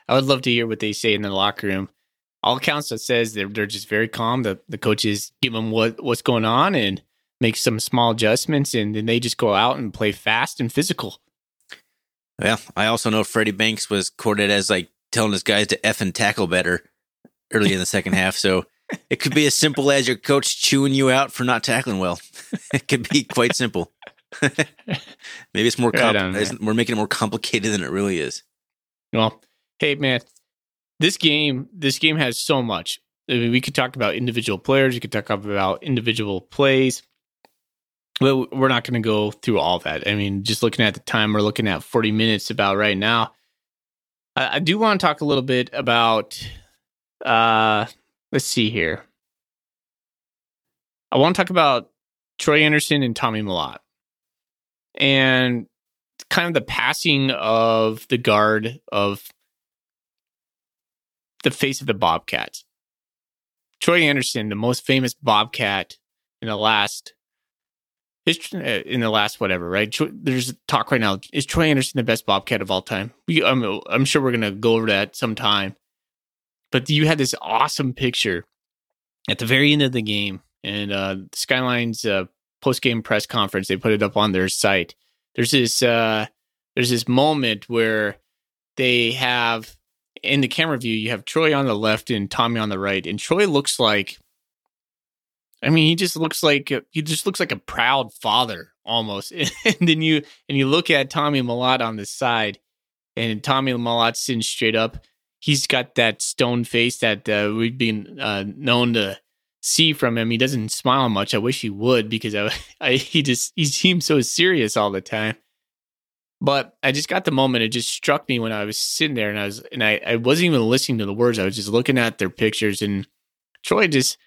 I would love to hear what they say in the locker room. All accounts that says they're they're just very calm. The the coaches give them what what's going on and make some small adjustments, and then they just go out and play fast and physical. Well, I also know Freddie Banks was quoted as like telling his guys to f and tackle better early in the second [laughs] half. So it could be as simple as your coach chewing you out for not tackling well. [laughs] it could be quite simple. [laughs] Maybe it's more right on, we're making it more complicated than it really is. Well, hey man, this game this game has so much. I mean, we could talk about individual players. You could talk about individual plays. Well, we're not going to go through all that. I mean, just looking at the time, we're looking at 40 minutes about right now. I, I do want to talk a little bit about, uh, let's see here. I want to talk about Troy Andersen and Tommy Mellott and kind of the passing of the guard of the face of the Bobcats. Troy Andersen, the most famous Bobcat in the last uh, in the last whatever, right? There's talk right now. Is Troy Andersen the best Bobcat of all time? We, I'm, I'm sure we're gonna go over that sometime. But you had this awesome picture at the very end of the game, and uh, Skyline's uh, post game press conference. They put it up on their site. There's this uh, there's this moment where they have in the camera view, you have Troy on the left and Tommy on the right, and Troy looks like I mean, he just looks like he just looks like a proud father almost. [laughs] and then you and you look at Tommy Mellott on the side, and Tommy Mellott's sitting straight up. He's got that stone face that uh, we've been uh, known to see from him. He doesn't smile much. I wish he would because I, [laughs] I he just he seems so serious all the time. But I just got the moment. It just struck me when I was sitting there, and I was and I, I wasn't even listening to the words. I was just looking at their pictures, and Troy just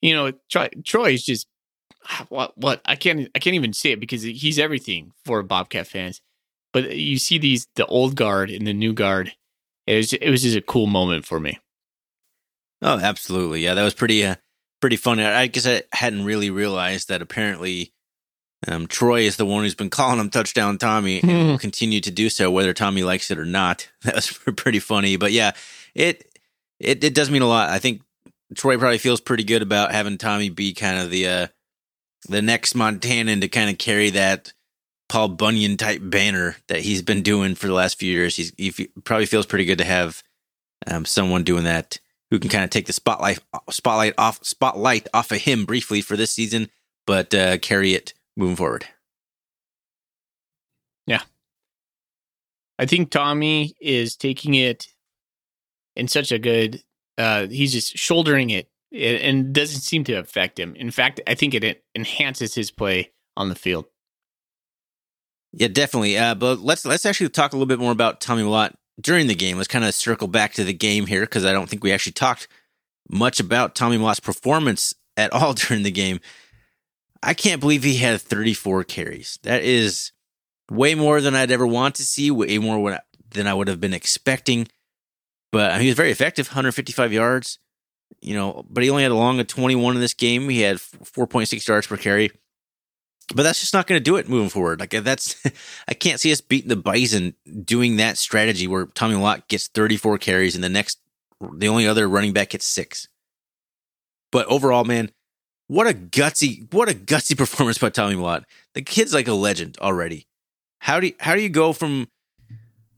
you know, Troy, is just what what I can't I can't even say it because he's everything for Bobcat fans. But you see these the old guard and the new guard. It was it was just a cool moment for me. Oh, absolutely. Yeah, that was pretty uh, pretty funny. I guess I hadn't really realized that apparently um, Troy is the one who's been [laughs] calling him touchdown Tommy and will [laughs] continue to do so whether Tommy likes it or not. [laughs] That was pretty funny. But yeah, it it it does mean a lot. I think Troy probably feels pretty good about having Tommy be kind of the uh, the next Montanan to kind of carry that Paul Bunyan type banner that he's been doing for the last few years. He's, he probably feels pretty good to have um, someone doing that who can kind of take the spotlight spotlight off spotlight off of him briefly for this season, but uh, carry it moving forward. Yeah, I think Tommy is taking it in such a good uh, he's just shouldering it and doesn't seem to affect him. In fact, I think it enhances his play on the field. Yeah, definitely. Uh, but let's let's actually talk a little bit more about Tommy Mellott during the game. Let's kind of circle back to the game here because I don't think we actually talked much about Tommy Mellott's performance at all [laughs] during the game. I can't believe he had 34 carries. That is way more than I'd ever want to see, way more than I would have been expecting. But he was very effective, 155 yards. You know, but he only had a long of 21 in this game. He had 4.6 yards per carry. But that's just not going to do it moving forward. Like uh, that's, [laughs] I can't see us beating the Bison doing that strategy where Tommy Mellott gets 34 carries and the next, the only other running back gets six. But overall, man, what a gutsy, what a gutsy [laughs] performance by Tommy Mellott. The kid's like a legend already. How do you, how do you go from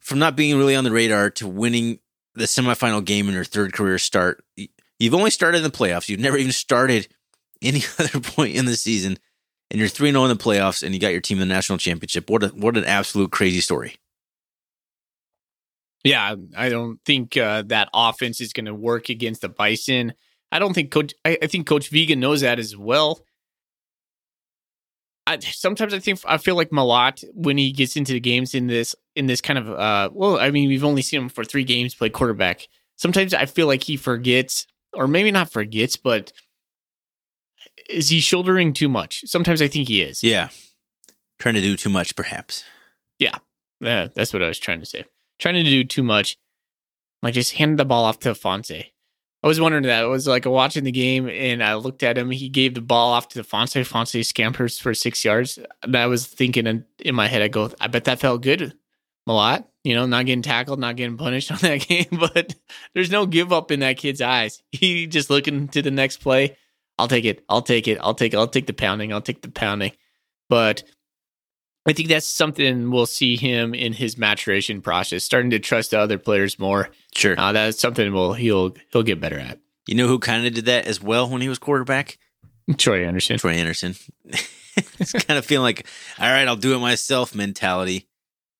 from not being really on the radar to winning the semifinal game in your third career start. You've only started in the playoffs. You've never even started [laughs] any other point in the season, and you're 3 0 in the playoffs, and you got your team in the national championship. What a what an absolute crazy story! Yeah, I don't think uh, that offense is going to work against the Bison. I don't think Coach. I, I think Coach Vigen knows that as well. I, sometimes I think I feel like Mellott when he gets into the games in this in this kind of uh well I mean we've only seen him for three games play quarterback. Sometimes I feel like he forgets or maybe not forgets but is he shouldering too much? Sometimes I think he is. Yeah. Trying to do too much perhaps. Yeah. Yeah, that's what I was trying to say. Trying to do too much. Like just hand the ball off to Fonse. I was wondering that. I was like watching the game and I looked at him. He gave the ball off to Fonse. Fonse scampers for six yards. And I was thinking in, in my head, I go, I bet that felt good a lot. You know, not getting tackled, not getting punished on [laughs] that game. But there's no give up in that kid's eyes. He just looking to the next play. I'll take it. I'll take it. I'll take it. I'll take the pounding. I'll take the pounding. But I think that's something we'll see him in his maturation process, starting to trust the other players more. Sure, uh, that's something will he'll he'll get better at. You know who kind of did that as well when he was quarterback? Troy Andersen. Troy Andersen. [laughs] it's kind of feeling like, all right, I'll do it myself mentality.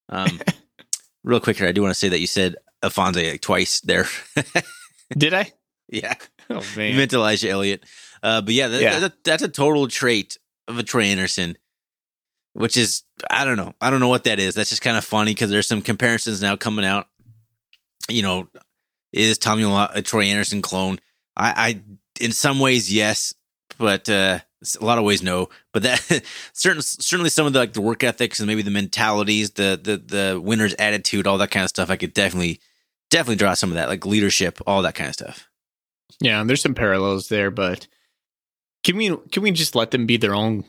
Um, [laughs] real quick here, I do want to say that you said Afonso like twice there. [laughs] did I? Yeah. Oh man, you meant Elijah Elliott. Uh, but yeah, that, yeah. That's, a, that's a total trait of a Troy Andersen, which is I don't know. I don't know what that is. That's just kind of funny because there's some comparisons now coming out. You know, is Tommy a Troy Andersen clone? I, I in some ways yes, but uh, a lot of ways no. But that [laughs] certain certainly some of the like the work ethics and maybe the mentalities, the the the winner's attitude, all that kind of stuff. I could definitely definitely draw some of that, like leadership, all that kind of stuff. Yeah, there's some parallels there, but can we can we just let them be their own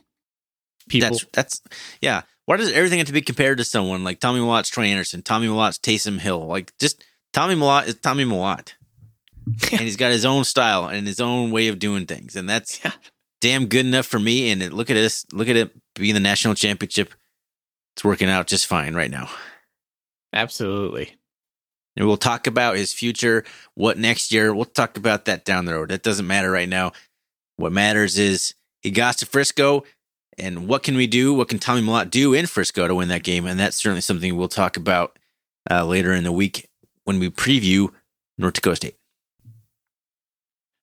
people? That's that's yeah. Why does everything have to be compared to someone like Tommy Mellott's Troy Andersen, Tommy Mellott's Taysom Hill? Like just Tommy Mellott is Tommy Mellott. [laughs] and he's got his own style and his own way of doing things. And that's yeah. damn good enough for me. And it, look at this, look at it being the national championship. It's working out just fine right now. Absolutely. And we'll talk about his future, what next year. We'll talk about that down the road. That doesn't matter right now. What matters is he got to Frisco, and what can we do? What can Tommy Mellott do in Frisco to win that game? And that's certainly something we'll talk about uh, later in the week when we preview North Dakota State.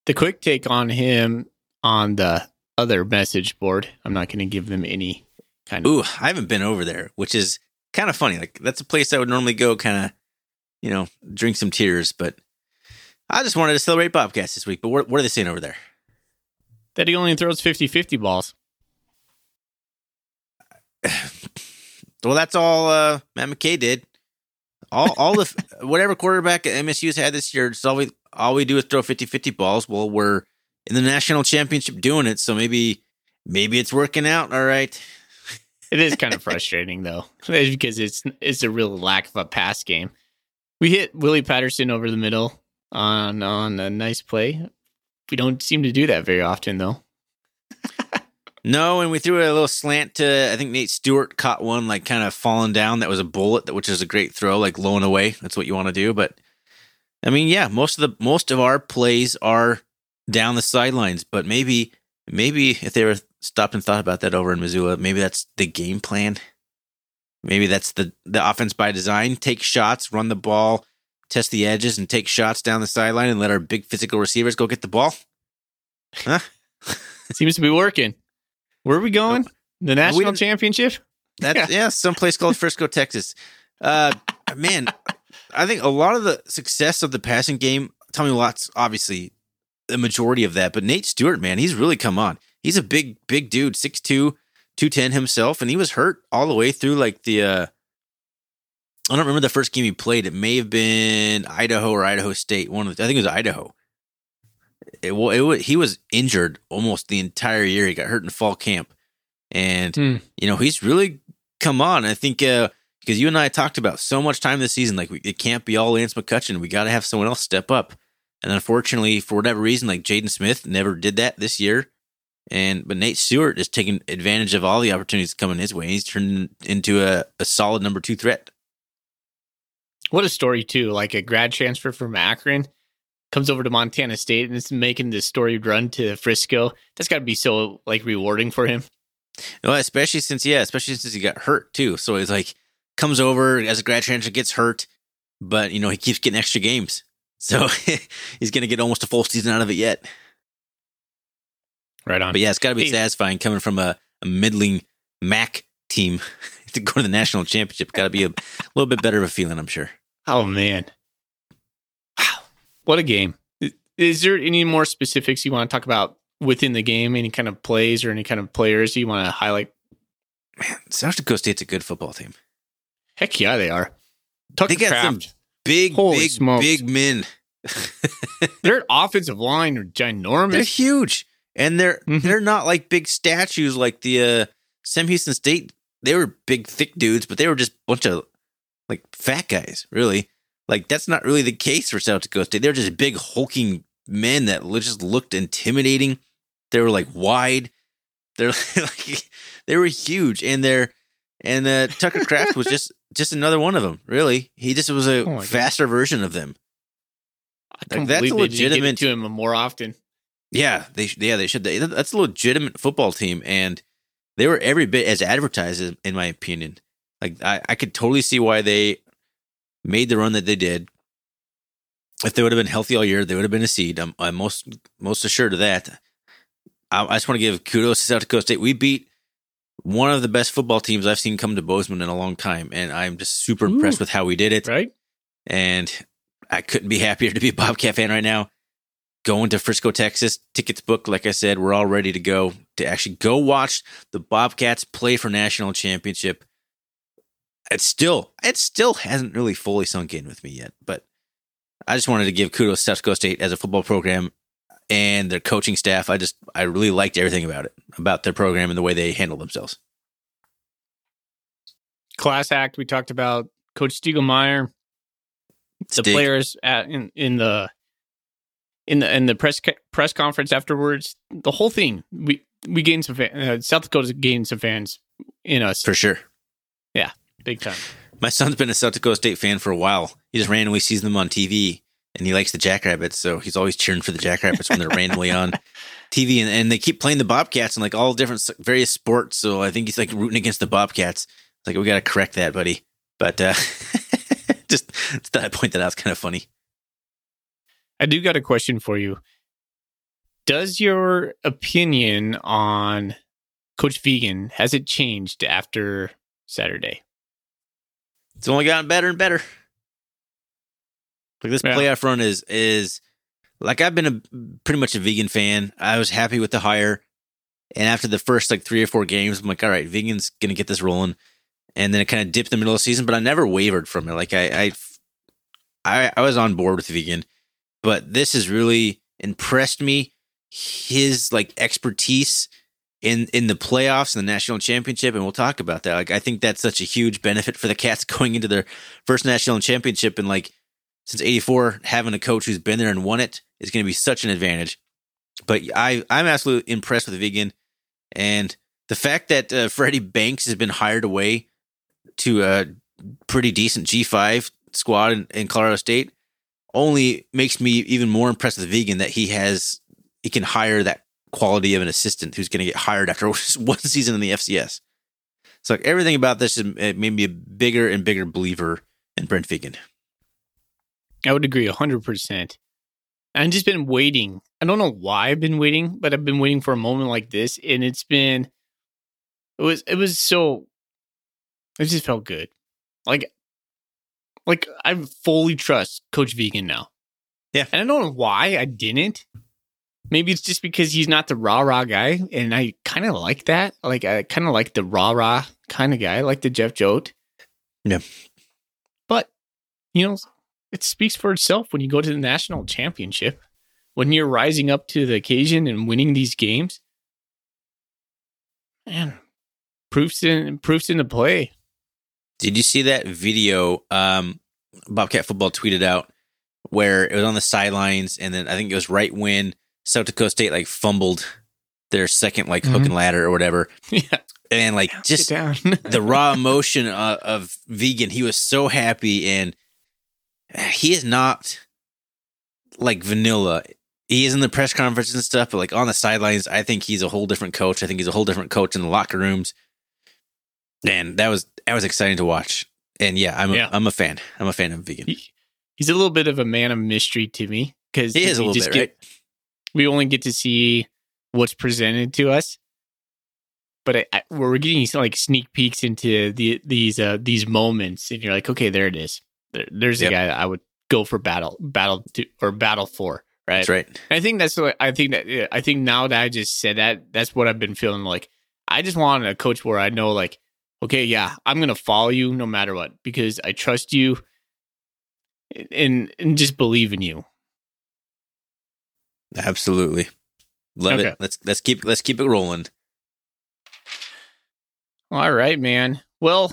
The quick take on him on the other message board. I'm not going to give them any kind of. Ooh, I haven't been over there, which is kind of funny. Like that's a place I would normally go, kind of you know, drink some tears. But I just wanted to celebrate Bobcats this week. But what, what are they saying over there? That he only throws 50 50 balls. [sighs] well, that's all uh, Matt McKay did. All, all the [laughs] whatever quarterback MSU's had this year, all we all we do is throw 50-50 balls. Well, we're in the national championship doing it, so maybe maybe it's working out. All right. [laughs] It is kind of frustrating though, [laughs] because it's it's a real lack of a pass game. We hit Willie Patterson over the middle on on a nice play. We don't seem to do that very often though. [laughs] no, and we threw a little slant to I think Nate Stewart caught one like kind of falling down. That was a bullet, which is a great throw, like low and away. That's what you want to do. But I mean, yeah, most of the most of our plays are down the sidelines. But maybe maybe if they were stopped and thought about that over in Missoula, maybe that's the game plan. Maybe that's the the offense by design. Take shots, run the ball, test the edges, and take shots down the sideline, and let our big physical receivers go get the ball. Huh? [laughs] Seems to be working. Where are we going? The national championship? That's yeah, someplace called Frisco, [laughs] Texas. Uh, man, I think a lot of the success of the passing game. Tommy Mellott's, obviously, the majority of that, but Nate Stewart, man, he's really come on. He's a big, big dude, 6'2", 210 himself, and he was hurt all the way through like the uh I don't remember the first game he played. It may have been Idaho or Idaho State. One of the, I think it was Idaho. It, it, it he was injured almost the entire year. He got hurt in fall camp, and hmm. you know he's really come on. I think uh, because you and I talked about so much time this season, like we, it can't be all Lance McCutcheon. We got to have someone else step up. And unfortunately, for whatever reason, like Jaden Smith never did that this year. And but Nate Stewart is taking advantage of all the opportunities coming his way. He's turned into a, a solid number two threat. What a story too! Like a grad transfer from Akron comes over to Montana State and is making this story run to Frisco. That's got to be so like rewarding for him. Well, especially since yeah, especially since he got hurt too. So he's like comes over as a grad transfer, gets hurt, but you know he keeps getting extra games. So [laughs] he's going to get almost a full season out of it yet. Right on. But yeah, it's got to be hey. satisfying coming from a, a middling MAC team [laughs] to go to the national championship. Got to be a little bit better of a feeling, I'm sure. Oh man, wow, what a game! Is there any more specifics you want to talk about within the game? Any kind of plays or any kind of players you want to highlight? Man, South Dakota State's a good football team. Heck yeah, they are. Tucker they got Kraft. some big, Holy big, smokes. big men. [laughs] Their offensive line are ginormous. They're huge and they're mm-hmm. they're not like big statues like the uh, Sam Houston State. They were big, thick dudes, but they were just a bunch of like fat guys. Really, like that's not really the case for South Dakota State. They're just big, hulking men that just looked intimidating. They were like wide. They're [laughs] like they were huge, and they're and uh, Tucker Kraft was just [laughs] just another one of them. Really, he just was a oh faster God. version of them. I like, that's a legitimate to him more often. Yeah, they yeah they should. That's a legitimate football team, and they were every bit as advertised, in my opinion. Like I, I could totally see why they made the run that they did. If they would have been healthy all year, they would have been a seed. I'm, I'm most most assured of that. I, I just want to give kudos to South Dakota State. We beat one of the best football teams I've seen come to Bozeman in a long time, and I'm just super impressed Ooh. with how we did it. Right? And I couldn't be happier to be a Bobcat fan right now. Going to Frisco, Texas, tickets booked. Like I said, we're all ready to go to actually go watch the Bobcats play for national championship. It's still, it still hasn't really fully sunk in with me yet, but I just wanted to give kudos to South Dakota State as a football program and their coaching staff. I just, I really liked everything about it, about their program and the way they handle themselves. Class act. We talked about Coach Stiegelmeier, the players at, in in the in the in the press press conference afterwards. The whole thing. We we gained some fan, uh, South Dakota gained some fans in us for sure. Big time. My son's been a South Dakota State fan for a while. He just randomly sees them on TV and he likes the Jackrabbits. So he's always cheering for the Jackrabbits when they're randomly on [laughs] TV. And, and they keep playing the Bobcats in like all different, various sports. So I think he's like rooting against the Bobcats. It's like, we got to correct that, buddy. But uh, [laughs] just thought I'd point that out. It's kind of funny. I do got a question for you. Does your opinion on Coach Vigen has it changed after Saturday? It's only gotten better and better. Like this Yeah. playoff run is is like I've been a pretty much a Vigen fan. I was happy with the hire, and after the first like three or four games, I'm like, all right, Vigen's gonna get this rolling. And then it kind of dipped in the middle of the season, but I never wavered from it. Like I I I, I was on board with Vigen, but this has really impressed me. His like expertise in in the playoffs and the national championship, and we'll talk about that. Like I think that's such a huge benefit for the Cats [laughs] going into their first national championship, and like since '84, having a coach who's been there and won it is going to be such an advantage. But I I'm absolutely impressed with Vigen, and the fact that uh, Freddie Banks has been hired away to a pretty decent G5 squad in, in Colorado State only makes me even more impressed with Vigen that he has he can hire that quality of an assistant who's going to get hired after [laughs] one season in the FCS. So like everything about this is, it made me a bigger and bigger believer in Brent Vigen. I would agree 100%. I've just been waiting. I don't know why I've been waiting, but I've been waiting for a moment like this and it's been it was it was so it just felt good. Like like I fully trust Coach Vigen now. Yeah. And I don't know why I didn't. Maybe it's just because he's not the rah rah guy, and I kind of like that. Like I kind of like the rah rah kind of guy, I like the Jeff Choate. Yeah. But you know, it speaks for itself when you go to the national championship, when you're rising up to the occasion and winning these games. Man, proofs in proofs in the play. Did you see that video um, Bobcat Football tweeted out where it was on the sidelines and then I think it was right when South Dakota State like fumbled their second like hook Mhm. and ladder or whatever. [laughs] Yeah, and like just [laughs] the raw emotion of, of Vigen he was so happy and he is not like vanilla. He is in the press conferences and stuff but like on the sidelines i think he's a whole different coach. I think he's a whole different coach in the locker rooms. And that was that was exciting to watch. And yeah i'm a, Yeah. i'm a fan. I'm a fan of Vigen. He- he's a little bit of a man of mystery to me because he is a little bit right we only get to see what's presented to us. But I, I, we're getting like sneak peeks into the these uh these moments and you're like okay there it is. There, there's Yep. the guy that i would go for battle battle to or battle for right? That's right. And i think that's what i think that i think now that i just said that that's what i've been feeling like. I just want a coach where i know like okay yeah i'm gonna follow you no matter what because i trust you and and just believe in you absolutely love Okay. it let's let's keep let's keep it rolling All right, man. Well,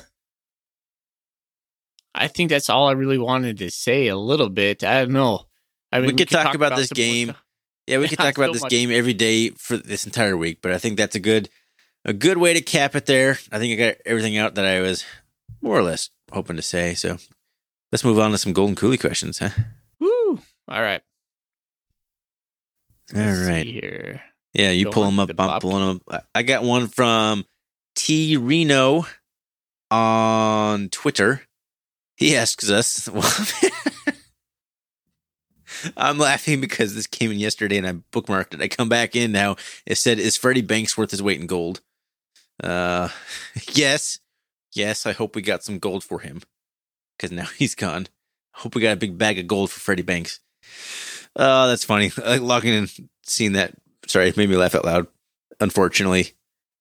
I think that's all I really wanted to say a little bit. I don't know. I mean, We could talk about this game. stuff. Yeah, we [laughs] could talk about so this much. game every day for this entire week, but I think that's a good a good way to cap it there. I think I got everything out that I was more or less hoping to say. So let's move on to some golden coolie questions, huh? Woo. All right. All Let's see here. Yeah, you Go pull them up, I'm pulling them. I got one from T Reno on Twitter. He asks us, [laughs] I'm laughing because this came in yesterday and I bookmarked it. I come back in now. It said, Is Freddie Banks worth his weight in gold? Uh, [laughs] yes, yes. I hope we got some gold for him because now [laughs] he's gone. Hope we got a big bag of gold for Freddie Banks. Oh, that's funny. [laughs] Like logging in, seeing that. Sorry, it made me laugh out loud. Unfortunately,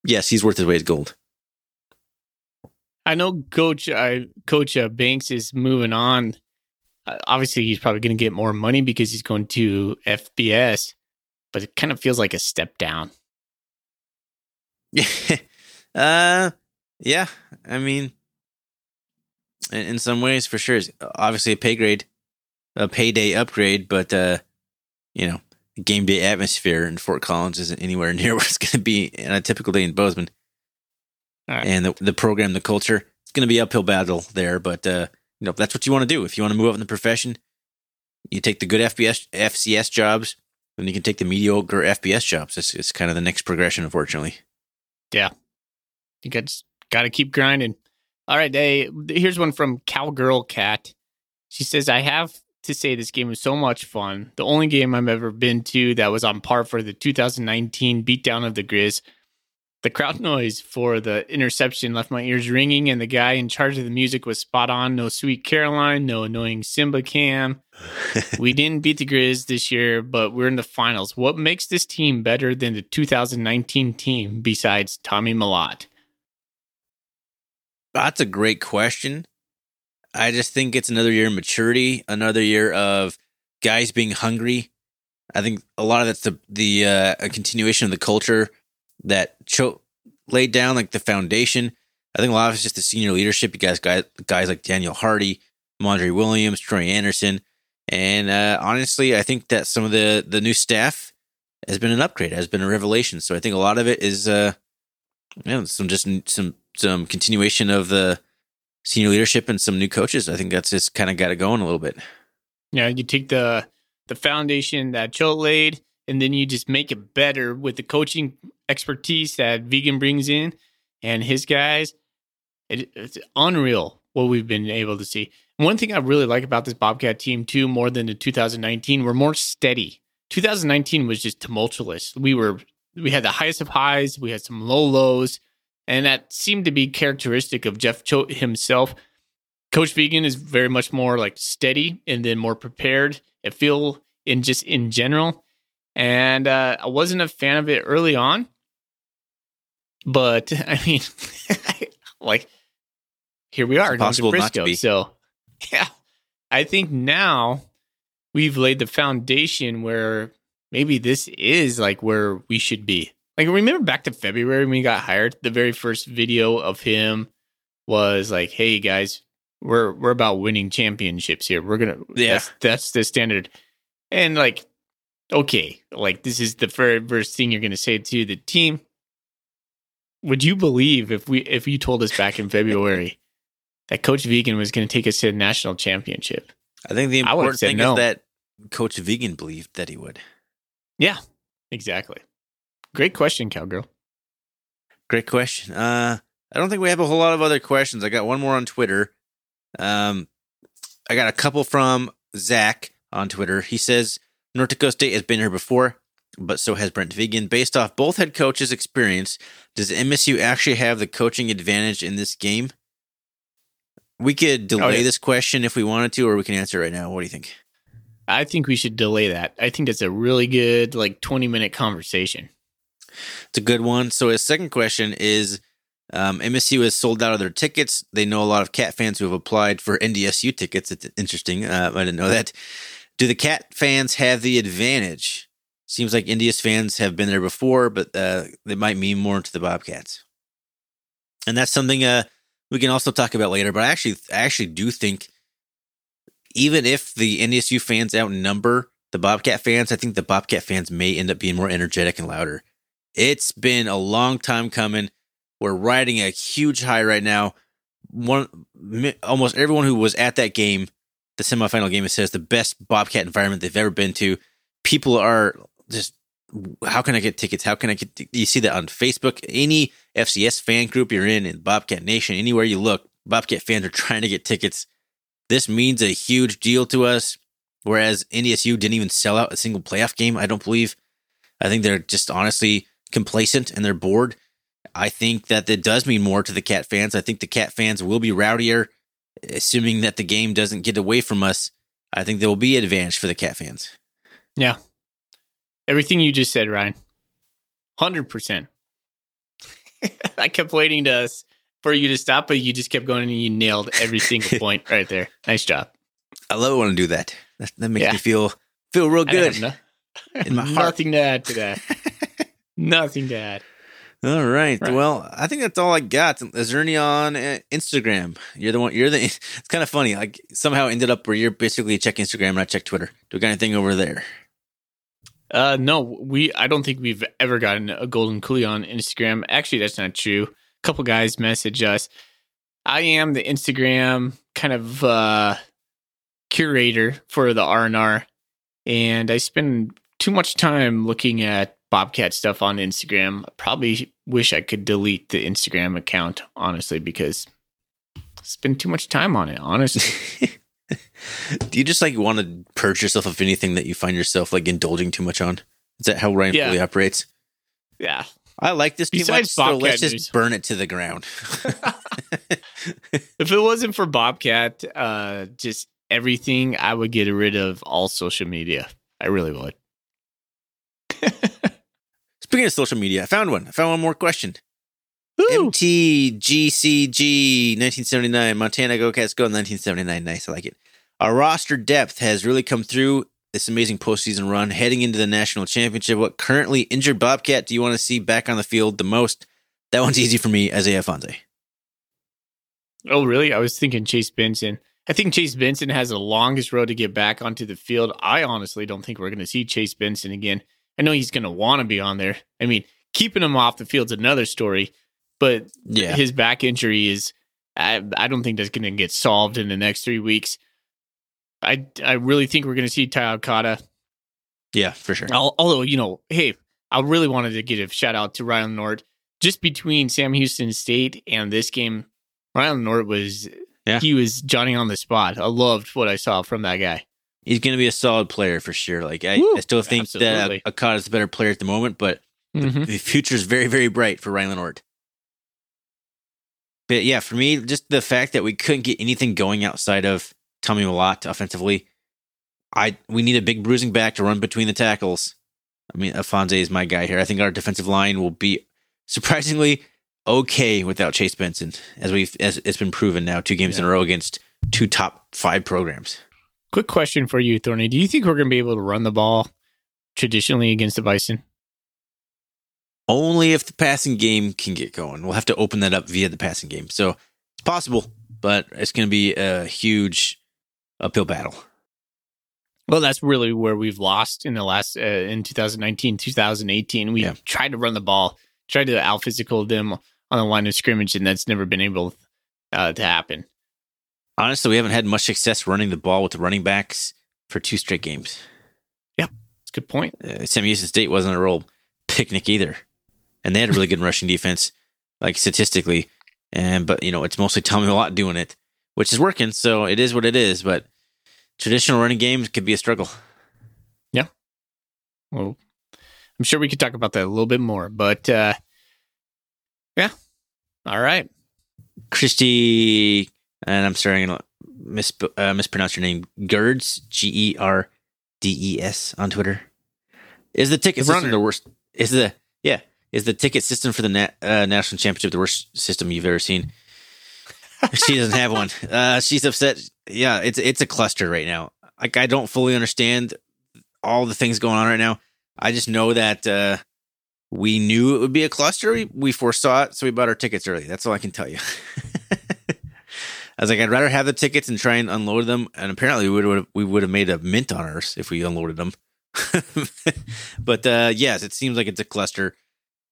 yes, he's worth his weight in gold. I know Coach uh, Coach uh, Banks is moving on. Uh, obviously, he's probably going to get more money because he's going to FBS, but it kind of feels like a step down. Yeah, [laughs] uh, yeah. I mean, in, in some ways, for sure, it's obviously a pay grade, a payday upgrade, but uh, you know, game day atmosphere in Fort Collins isn't anywhere [laughs] near what it's going to be on a typical day in Bozeman. Right. And the the program, the culture, it's going to be uphill battle there. But uh, you know, if that's what you want to do. If you want to move up in the profession, you take the good FBS FCS jobs, then you can take the mediocre FBS jobs. It's, it's kind of the next progression, unfortunately. Yeah, you got got to keep grinding. All right, hey, here's one from Cowgirl Cat. She says, "I have to say this game was so much fun. The only game I've ever been to that was on par for the 2019 beatdown of the Grizz. The crowd noise for the interception left my ears ringing, and the guy in charge of the music was spot on. No sweet Caroline, no annoying Simba Cam. [laughs] we didn't beat the Grizz this year, but we're in the finals. What makes this team better than the 2019 team besides Tommy Mellott? That's a great question. I just think it's another year of maturity, another year of guys being hungry. I think a lot of that's the the uh, a continuation of the culture that Choate laid down, like the foundation. I think a lot of it's just the senior leadership. You guys, guys, guys like Daniel Hardy, Mondre Williams, Troy Andersen, and uh, honestly, I think that some of the the new staff has been an upgrade, has been a revelation. So I think a lot of it is, uh, you know, some just some some continuation of the senior leadership and some new coaches. I think that's just kind of got it going a little bit. Yeah, you take the the foundation that Joe laid, and then you just make it better with the coaching expertise that Vigen brings in and his guys. It, it's unreal what we've been able to see. One thing I really like about this Bobcat team too, more than the 2019, we're more steady. 2019 was just tumultuous. We were we had the highest of highs, we had some low lows, and that seemed to be characteristic of Jeff Choate himself. Coach Vigen is very much more like steady and then more prepared. I feel in just in general, and uh, I wasn't a fan of it early on, but [laughs] I mean, [laughs] like here we are, impossible to not to be. So, [laughs] yeah, I think now we've laid the foundation where maybe this is like where we should be. Like, remember back to February when we got hired? The very first video of him was like, "Hey guys, we're we're about winning championships here. We're gonna Yeah. that's that's the standard." And like, okay, like this is the fir- first thing you're gonna say to the team. Would you believe if we if you told us back in February [laughs] that Coach Vigen was going to take us to a national championship? I think the important thing no. is that Coach Vigen believed that he would. Yeah, exactly. Great question, cowgirl. Great question. Uh, I don't think we have a whole lot of other questions. I got one more on Twitter. Um, I got a couple from Zach on Twitter. He says North Dakota State has been here before, but so has Brent Vigen. Based off both head coaches' experience, does MSU actually have the coaching advantage in this game? We could delay Oh, yeah. this question if we wanted to, or we can answer it right now. What do you think? I think we should delay that. I think that's a really good like 20 minute conversation. It's a good one. So his second question is um, MSU has sold out of their tickets. They know a lot of Cat fans who have applied for NDSU tickets. It's interesting. Uh, I didn't know that. Do the Cat fans have the advantage? Seems like NDS fans have been there before, but uh, they might mean more to the Bobcats. And that's something uh, we can also talk about later. But I actually, I actually do think even if the NDSU fans outnumber the Bobcat fans, I think the Bobcat fans may end up being more energetic and louder. It's been a long time coming. We're riding a huge high right now. One, almost everyone who was at that game, the semifinal game, it says the best Bobcat environment they've ever been to. People are just, how can I get tickets? How can I get? You see that on Facebook. Any FCS fan group you're in, in Bobcat Nation, anywhere you look, Bobcat fans are [laughs] trying to get tickets. This means a huge deal to us. Whereas NDSU didn't even sell out a single playoff game, I don't believe. I think they're just honestly complacent and they're bored. I think that it does mean more to the Cat fans. I think the Cat fans will be rowdier, assuming that the game doesn't get away from us. I think there will be advantage for the Cat fans. Yeah. Everything you just said, Ryan. 100%. I kept waiting to us for you to stop, but you just kept going and you nailed every single [laughs] point right there. Nice job. I love when I do that. That, that makes Yeah. me feel feel real I good. have no- In my [laughs] heart. Nothing to add to that. [laughs] Nothing to add. All right. Right. Well, I think that's all I got. Is there any on uh, Instagram? You're the one. You're the. [laughs] It's kind of funny. Like somehow ended up where you're basically check Instagram and I check Twitter. Do we got anything over there? Uh, no, we. I don't think we've ever gotten a golden coolie on Instagram. Actually, that's not true. A couple guys message us. I am the Instagram kind of uh, curator for the R and R, and I spend too much time looking at Bobcat stuff on Instagram. I probably wish I could delete the Instagram account, honestly, because I spend too much time on it. Honestly, [laughs] Do you just like want to purge yourself of anything that you find yourself like indulging too much on? Is that how Ryan Yeah. Foley operates? yeah. I like this too Besides much, so Bobcat let's just news. burn it to the ground. [laughs] [laughs] if it wasn't for Bobcat, uh, just everything, I would get rid of all social media. I really would. Speaking of social media, I found one. I found one more question. Woo! MTGCG 1979, Montana Go Cats Go 1979. Nice, I like it. Our roster depth has really come through this amazing postseason run heading into the national championship. What currently injured Bobcat do you want to see back on the field the most? That one's easy for me, Isaiah Ifanse. Oh, really? I was thinking Chase Benson. I think Chase Benson has the longest road to get back onto the field. I honestly don't think we're going to see Chase Benson again. I know he's going to want to be on there. I mean, keeping him off the field's another story, but Yeah. his back injury is, I, I don't think that's going to get solved in the next three weeks. I, I really think we're going to see Ty Okada Yeah, for sure. Al- Although, you know, hey, I really wanted to give a shout out to Ryan Nort. Just between Sam Houston State and this game, Ryan Nort was Yeah. he was Johnny on the spot. I loved what I saw from that guy. He's going to be a solid player for sure. Like, I, Woo, I still think absolutely. that is the better player at the moment, but Mhm. the is very, very bright for Ryan Leonard. But yeah, for me, just the fact that we couldn't get anything going outside of Tommy Mellott offensively, I we need a big bruising back to run between the tackles. I mean, Afonso is my guy here. I think our defensive line will be surprisingly okay without Chase Benson, as we've as it's been proven now two games in a row against two top five programs. Quick question for you, Thorny. Do you think we're going to be able to run the ball traditionally against the Bison? Only if the passing game can get going. We'll have to open that up via the passing game. So it's possible, but it's going to be a huge uphill battle. Well, that's really where we've lost in the last uh, in 2019, 2018. We Yeah. tried to run the ball, tried to out physical them on the line of scrimmage, and that's never been able uh, to happen. Honestly, we haven't had much success running the ball with the running backs for two straight games. It's a good point. Uh, Sam Houston State wasn't a real picnic either, and they had a really good rushing defense, like statistically. And but you know, it's mostly Tommy Watt doing it, which is working. So it is what it is. But traditional running games could be a struggle. Yeah. Well, I'm sure we could talk about that a little bit more, but uh, yeah. All right. Christy, and I'm sorry, I'm gonna mis- uh, mispronounce your name. Gerds, G E R D E S on Twitter. Is the ticket system the worst? Is the yeah? Is the ticket system for the na- uh, national championship the worst system you've ever seen? [laughs] she doesn't have one. Uh, she's upset. Yeah, it's it's a cluster right now. Like I don't fully understand all the things going on right now. I just know that uh, we knew it would be a cluster. We, we foresaw it, so we bought our tickets early. That's all I can tell you. [laughs] I was like, I'd rather have the tickets and try and unload them. And apparently, we would we would have made a mint on ours if we unloaded them. [laughs] but uh, yes, it seems like it's a cluster.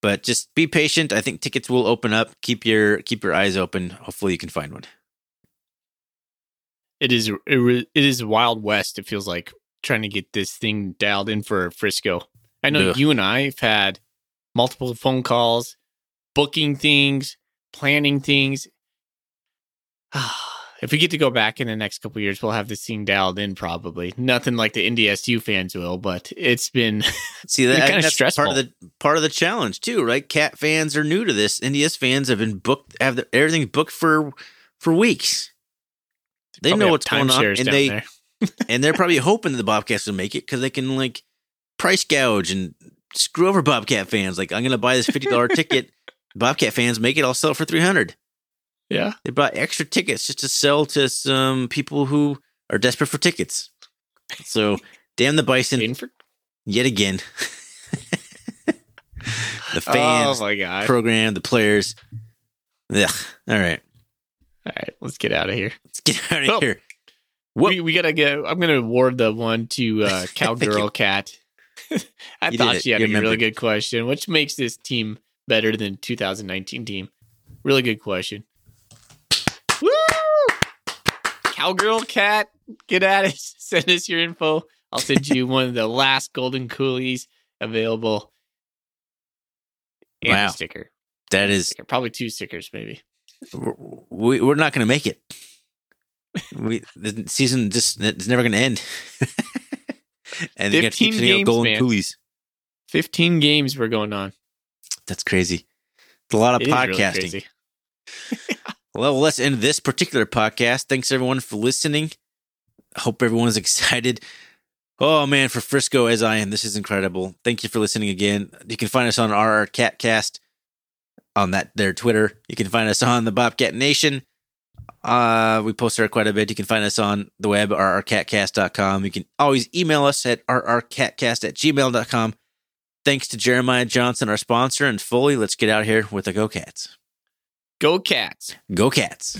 But just be patient. I think tickets will open up. Keep your keep your eyes open. Hopefully, you can find one. It is it, it is Wild West. It feels like trying to get this thing dialed in for Frisco. I know Ugh. you and I have had multiple phone calls, booking things, planning things. [sighs] if we get to go back in the next couple years, we'll have this scene dialed in. Probably nothing like the NDSU fans will, but it's been [laughs] See that kinda that's stressful. part of the part of the challenge too, right? Cat fans are new to this. NDS fans have been booked, have the, everything booked for for weeks. They probably know what's going on, and they [laughs] and they're probably hoping that the Bobcats will make it because they can like price gouge and screw over Bobcat fans. Like I'm going to buy this fifty dollar [laughs] ticket. Bobcat fans make it. I'll sell it for three hundred. Yeah, They bought extra tickets just to sell to some people who are desperate for tickets. So damn the Bison for yet again. [laughs] the [laughs] fans, Oh my god! program, the players. Ugh. All right, All right, let's get out of here. let's get out of Well, here. What- We, we gotta go. I'm gonna award the one to uh, [laughs] Cowgirl Cat. I You thought she had You a really good question. Which makes this team better than 2019 team? Really good question. Woo! Cowgirl Cat, get at it. [laughs] Send us your info. I'll send you one of the last golden coolies available. And Wow. sticker. That is, Probably two stickers, maybe. we, we're not going to make it. We the season just it's never going to end. [laughs] and you got to 15 keep sending games, golden man. coolies. 15 games were going on. That's crazy. It's a lot of It really podcasting. crazy. [laughs] Well, let's end this particular podcast. Thanks everyone for listening. Hope everyone's [laughs] excited. Oh man, for Frisco as I am, this is incredible. Thank you for listening again. You can find us on our Catcast on that their Twitter. You can find us on the Bobcat Nation. Uh, we post there quite a bit. You can find us on the web, rrcatcast.com. You can always email us at rrcatcast at gmail.com. Thanks to Jeremiah Johnson, our sponsor, and Foley. Let's get out here with the Go Cats. Go Cats. Go Cats.